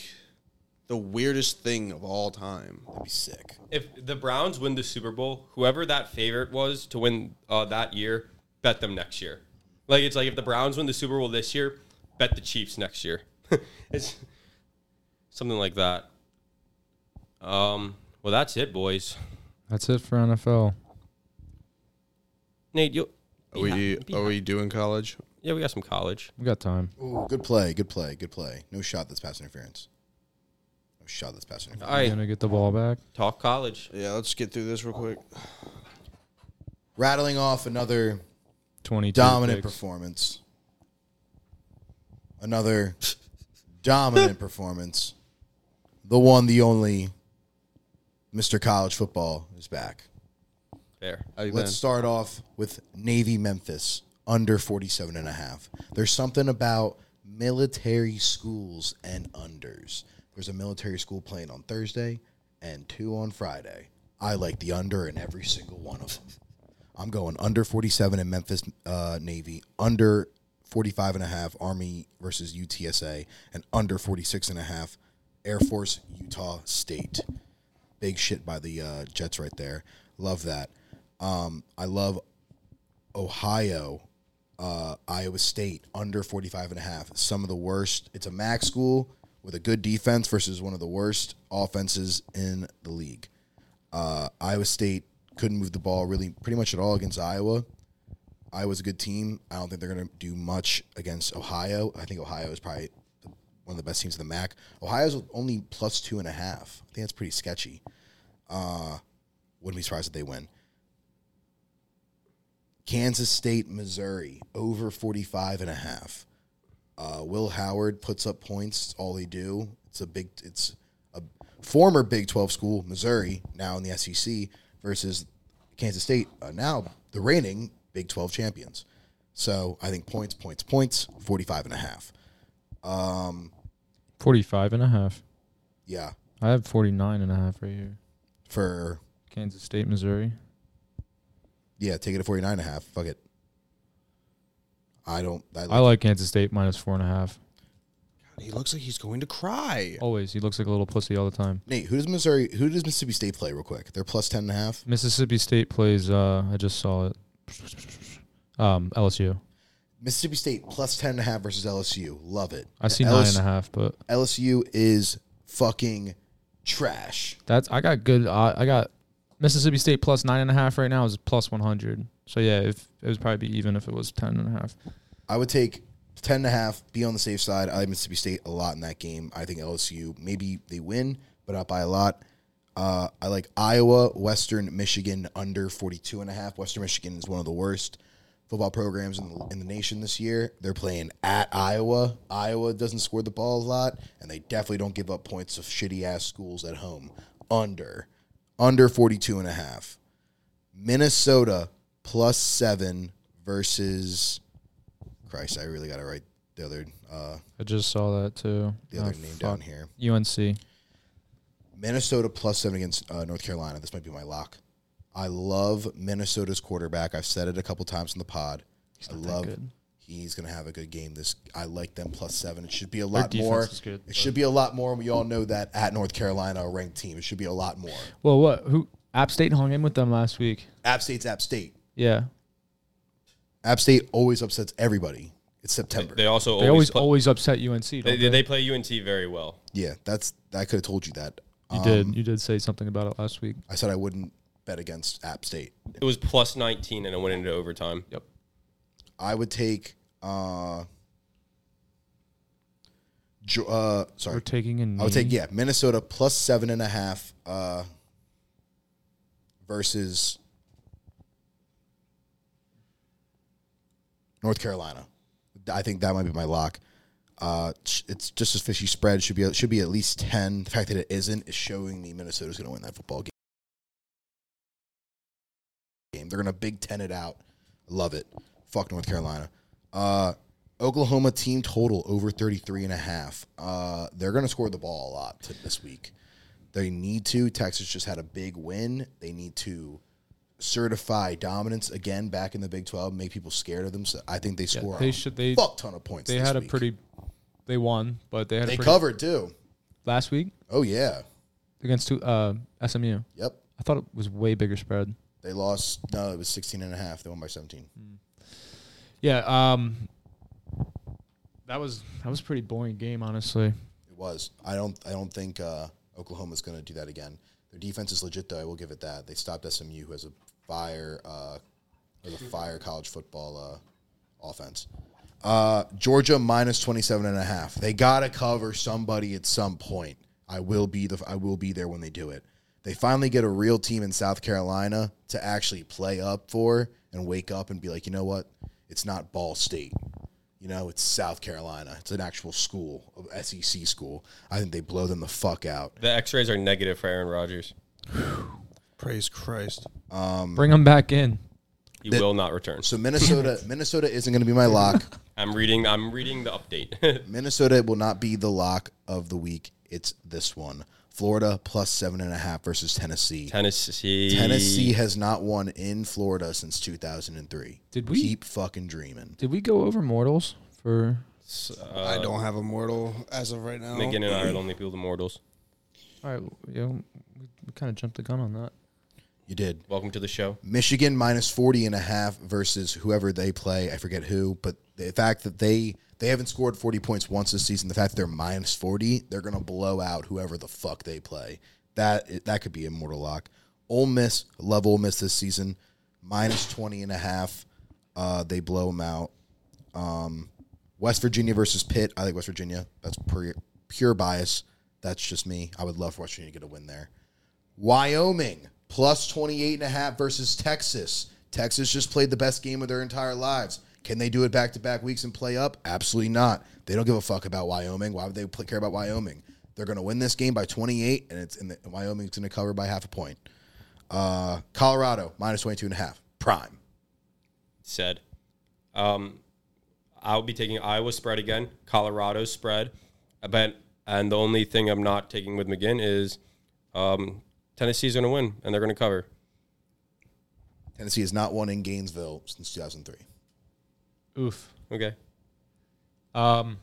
the weirdest thing of all time. That'd be sick. If the Browns win the Super Bowl, whoever that favorite was to win uh, that year, bet them next year. Like it's like if the Browns win the Super Bowl this year, bet the Chiefs next year. it's something like that. Um. Well, that's it, boys. That's it for NFL. Nate, you. Are we are we doing college? Yeah, we got some college. We got time. Ooh, good play, good play, good play. No shot that's pass interference. No shot that's pass interference. All You gonna get the ball back? talk college. Yeah, let's get through this real quick. Rattling off another Twenty dominant performance. Another dominant performance. The one, the only Mr. College Football is back. Fair. Let's been? start off with Navy Memphis under 47 and a half. There's something about military schools and unders. There's a military school playing on Thursday and two on Friday. I like the under in every single one of them. I'm going under 47 in Memphis uh, Navy, under 45 and a half Army versus UTSA, and under 46 and a half Air Force Utah State. Big shit by the uh, Jets right there. Love that. Um, I love Ohio, uh, Iowa State under 45 and a half. Some of the worst. It's a MAC school with a good defense versus one of the worst offenses in the league. Uh, Iowa State couldn't move the ball really pretty much at all against Iowa. Iowa's a good team. I don't think they're going to do much against Ohio. I think Ohio is probably one of the best teams in the MAC. Ohio's only plus two and a half. I think that's pretty sketchy. Uh, wouldn't be surprised if they win. Kansas State, Missouri, over 45 and a half. Uh, Will Howard puts up points. It's all they do. It's a big, it's a former Big 12 school, Missouri, now in the SEC, versus Kansas State, uh, now the reigning Big 12 champions. So I think points, points, points, 45 and a half. 45 and a half. Yeah, I have 49 and a half right here. for, Kansas State, Missouri. yeah, take it to 49 and a half. Fuck it. I don't, I, I like Kansas State minus four and a half. He looks like he's going to cry. Always. He looks like a little pussy all the time. Nate, who does Missouri, who does Mississippi State play real quick? They're plus 10 and a half. Mississippi State plays, uh, I just saw it. Um, LSU. Mississippi State plus 10 and a half versus LSU. Love it. I see LSU, nine and a half, but LSU is fucking trash. that's, I got good, uh, I got Mississippi State plus nine and a half right now is plus 100. So yeah, if it would probably be even if it was 10 and a half. I would take 10 and a half, be on the safe side. I like Mississippi State a lot in that game. I think LSU, maybe they win, but not by a lot. Uh, I like Iowa, Western Michigan under 42 and a half. Western Michigan is one of the worst football programs in the, in the nation this year. They're playing at Iowa. Iowa doesn't score the ball a lot, and they definitely don't give up points to shitty ass schools at home. Under. Under 42 and a half. Minnesota plus seven versus. Christ, I really got to write the other uh, I just saw that too. the other Oh, name down here. UNC. Minnesota plus seven against uh, North Carolina. This might be my lock. I love Minnesota's quarterback. I've said it a couple times in the pod. I love. Good. He's gonna have a good game. This I like them plus seven. It should be a lot more. is good, it should be a lot more. We all know that at North Carolina, a ranked team. It should be a lot more. Well, what? Who? App State hung in with them last week. App State's App State. Yeah. App State always upsets everybody. It's September. They also They always always play, always upset UNC. Don't they, they, they play UNC very well. yeah, that's I could have told you that. you Um, did. You did say something about it last week. I said I wouldn't bet against App State. It was plus 19 and it went into overtime. Yep. I would take. Uh, uh, We're sorry, taking in. I would take yeah Minnesota plus seven and a half uh, versus North Carolina. I think that might be my lock. Uh, it's just a fishy spread. It should be it should be at least ten. The fact that it isn't is showing me Minnesota's going to win that football game. Game. They're going to Big Ten it out. Love it. Fuck North Carolina. Uh, Oklahoma team total over 33 and a half. Uh, they're going to score the ball a lot t- this week. They need to. Texas just had a big win. They need to certify dominance again back in the Big 12, make people scared of them. So I think they score they a should- they- fuck ton of points. They had a week. pretty. They won, but they had They a pretty, covered too. last week Oh yeah. against two, uh, SMU. Yep. I thought it was way bigger spread. They lost. No, it was 16 and a half. They won by 17. Yeah. Um. That was that was a pretty boring game, honestly. It was. I don't. I don't think uh, Oklahoma's going to do that again. Their defense is legit, though. I will give it that. They stopped SMU, who has a fire, uh, has a fire college football uh, offense. Uh, Georgia minus 27 and a half. They got to cover somebody at some point. I will be the. I will be there when they do it. They finally get a real team in South Carolina to actually play up for and wake up and be like, you know what? It's not Ball State. You know, it's South Carolina. It's an actual school, SEC school. I think they blow them the fuck out. The X-rays are negative for Aaron Rodgers. Praise Christ. Um, Bring them back in. He The- will not return. So Minnesota, Minnesota isn't going to be my lock. I'm reading. I'm reading the update. Minnesota will not be the lock of the week. It's this one: Florida plus seven and a half versus Tennessee. Tennessee. Tennessee has not won in Florida since 2003. Did we? keep fucking dreaming? Did we go over mortals for? Uh, I don't have a mortal as of right now. McGinn and I are the only people the mortals. All right. Yeah, we, we kind of jumped the gun on that. You did. Welcome to the show. Michigan minus 40 and a half versus whoever they play. I forget who, but the fact that they they haven't scored 40 points once this season, the fact that they're minus 40, they're going to blow out whoever the fuck they play. That that could be a mortal lock. Ole Miss, love Ole Miss this season, minus 20 and a half. Uh, they blow them out. Um, West Virginia versus Pitt. I think West Virginia. That's pure, pure bias. That's just me. I would love for West Virginia to get a win there. Wyoming plus 28 and a half versus Texas. Texas just played the best game of their entire lives. Can they do it back to back weeks and play up? Absolutely not. They don't give a fuck about Wyoming. Why would they care about Wyoming? They're going to win this game by 28, and it's in the, Wyoming's going to cover by half a point. Uh, Colorado minus 22 and a half. Prime. Said. Um, I'll be taking Iowa spread again. Colorado spread. But and the only thing I'm not taking with McGinn is um, Tennessee's going to win and they're going to cover. Tennessee has not won in Gainesville since 2003. Oof. Okay. Um,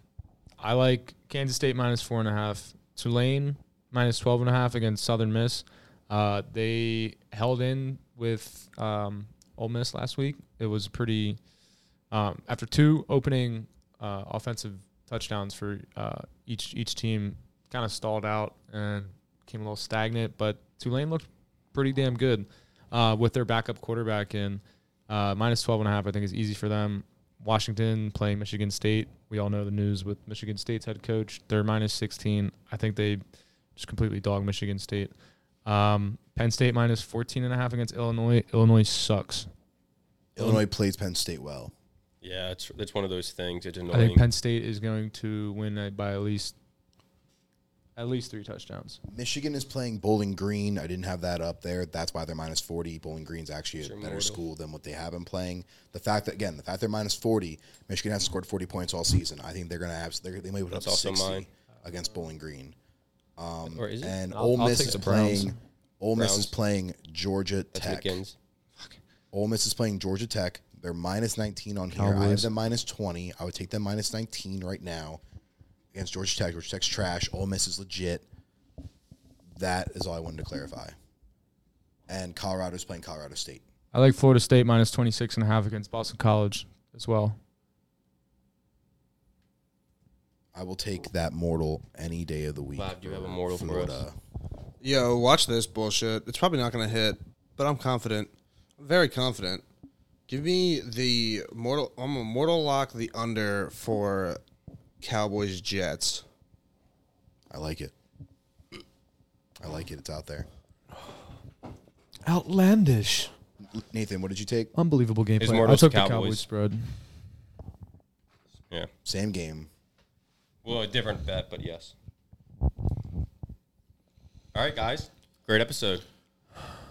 I like Kansas State minus four and a half. Tulane minus twelve and a half against Southern Miss. Uh, they held in with um, Ole Miss last week. It was pretty. Um, after two opening uh, offensive touchdowns for uh, each each team, kind of stalled out and came a little stagnant. But Tulane looked pretty damn good uh, with their backup quarterback in. Uh, minus 12 and a half, I think, is easy for them. Washington playing Michigan State. We all know the news with Michigan State's head coach. They're minus 16. I think they just completely dog Michigan State. Um, Penn State minus 14 and a half against Illinois. Illinois sucks. Illinois plays Penn State well. Yeah, it's it's one of those things. It's I annoying. think Penn State is going to win by at least at least three touchdowns. Michigan is playing Bowling Green. I didn't have that up there. That's why they're minus 40. Bowling Green's actually a Sure, better mortal. school than what they have been playing. The fact that, again, the fact they're minus 40, Michigan hasn't scored 40 points all season. I think they're going to have, they're, they may put That's up also 60 mine. against Bowling Green. Um, or is it? And I'll- Ole I'll Miss is the Browns. playing, Ole Miss is playing Georgia Tech. Ole Miss is playing Georgia Tech. They're minus 19 on here. I have them minus 20. I would take them minus 19 right now against Georgia Tech. Georgia Tech's trash. Ole Miss is legit. That is all I wanted to clarify. And Colorado's playing Colorado State. I like Florida State minus 26 and a half against Boston College as well. I will take that mortal any day of the week. Lav, do you have a mortal for us? Yo, watch this bullshit. It's probably not going to hit, but I'm confident. I'm very confident. Give me the mortal. I'm a mortal lock the under for Cowboys Jets. I like it. I like it. It's out there. Outlandish. Nathan, what did you take? Unbelievable game Is plan. I Mortals took the Cowboys. Cowboys spread. Yeah. Same game. Well, a different bet, but yes. All right, guys. Great episode.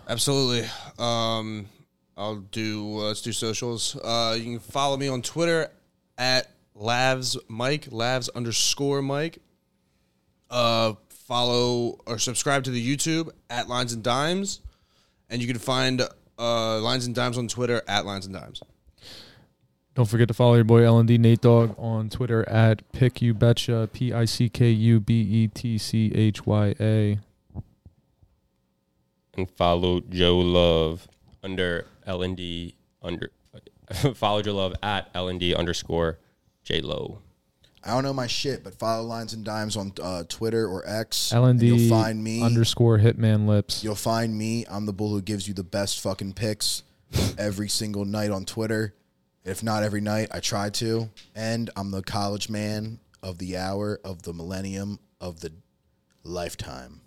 Absolutely. Um, I'll do. Uh, let's do socials. Uh, you can follow me on Twitter at Lavs Mike Lavs underscore Mike. Uh, follow or subscribe to the YouTube at Lines and Dimes, and you can find uh, Lines and Dimes on Twitter at Lines and Dimes. Don't forget to follow your boy LND Nate Dog on Twitter at Pick You Betcha P I C K U B E T C H Y A. And follow Joe Love under LND under. follow Joe Love at LND underscore J Lo. I don't know my shit, but follow Lines and Dimes on uh, Twitter or X. LND and you'll find me. underscore Hitman Lips. You'll find me. I'm the bull who gives you the best fucking picks every single night on Twitter. If not every night, I try to. And I'm the college man of the hour, of the millennium, of the lifetime.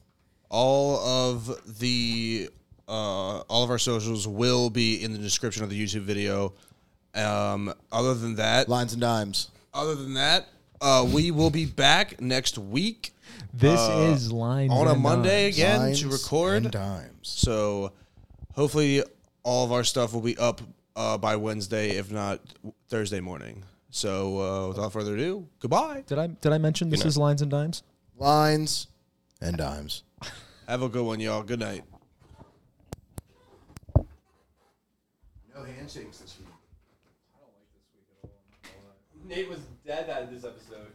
All of the uh, all of our socials will be in the description of the YouTube video. Um, other than that, Lines and Dimes. other than that, uh, we will be back next week This Uh, is Lines on a and Monday Dimes. again Lines to record. and Dimes. So hopefully all of our stuff will be up uh, by Wednesday, if not Thursday morning. So uh, without further ado, goodbye. Did I did I mention this night. is Lines and Dimes? Lines and Dimes. Have a good one, y'all. Good night. No handshakes this week. Nate was dead at this episode.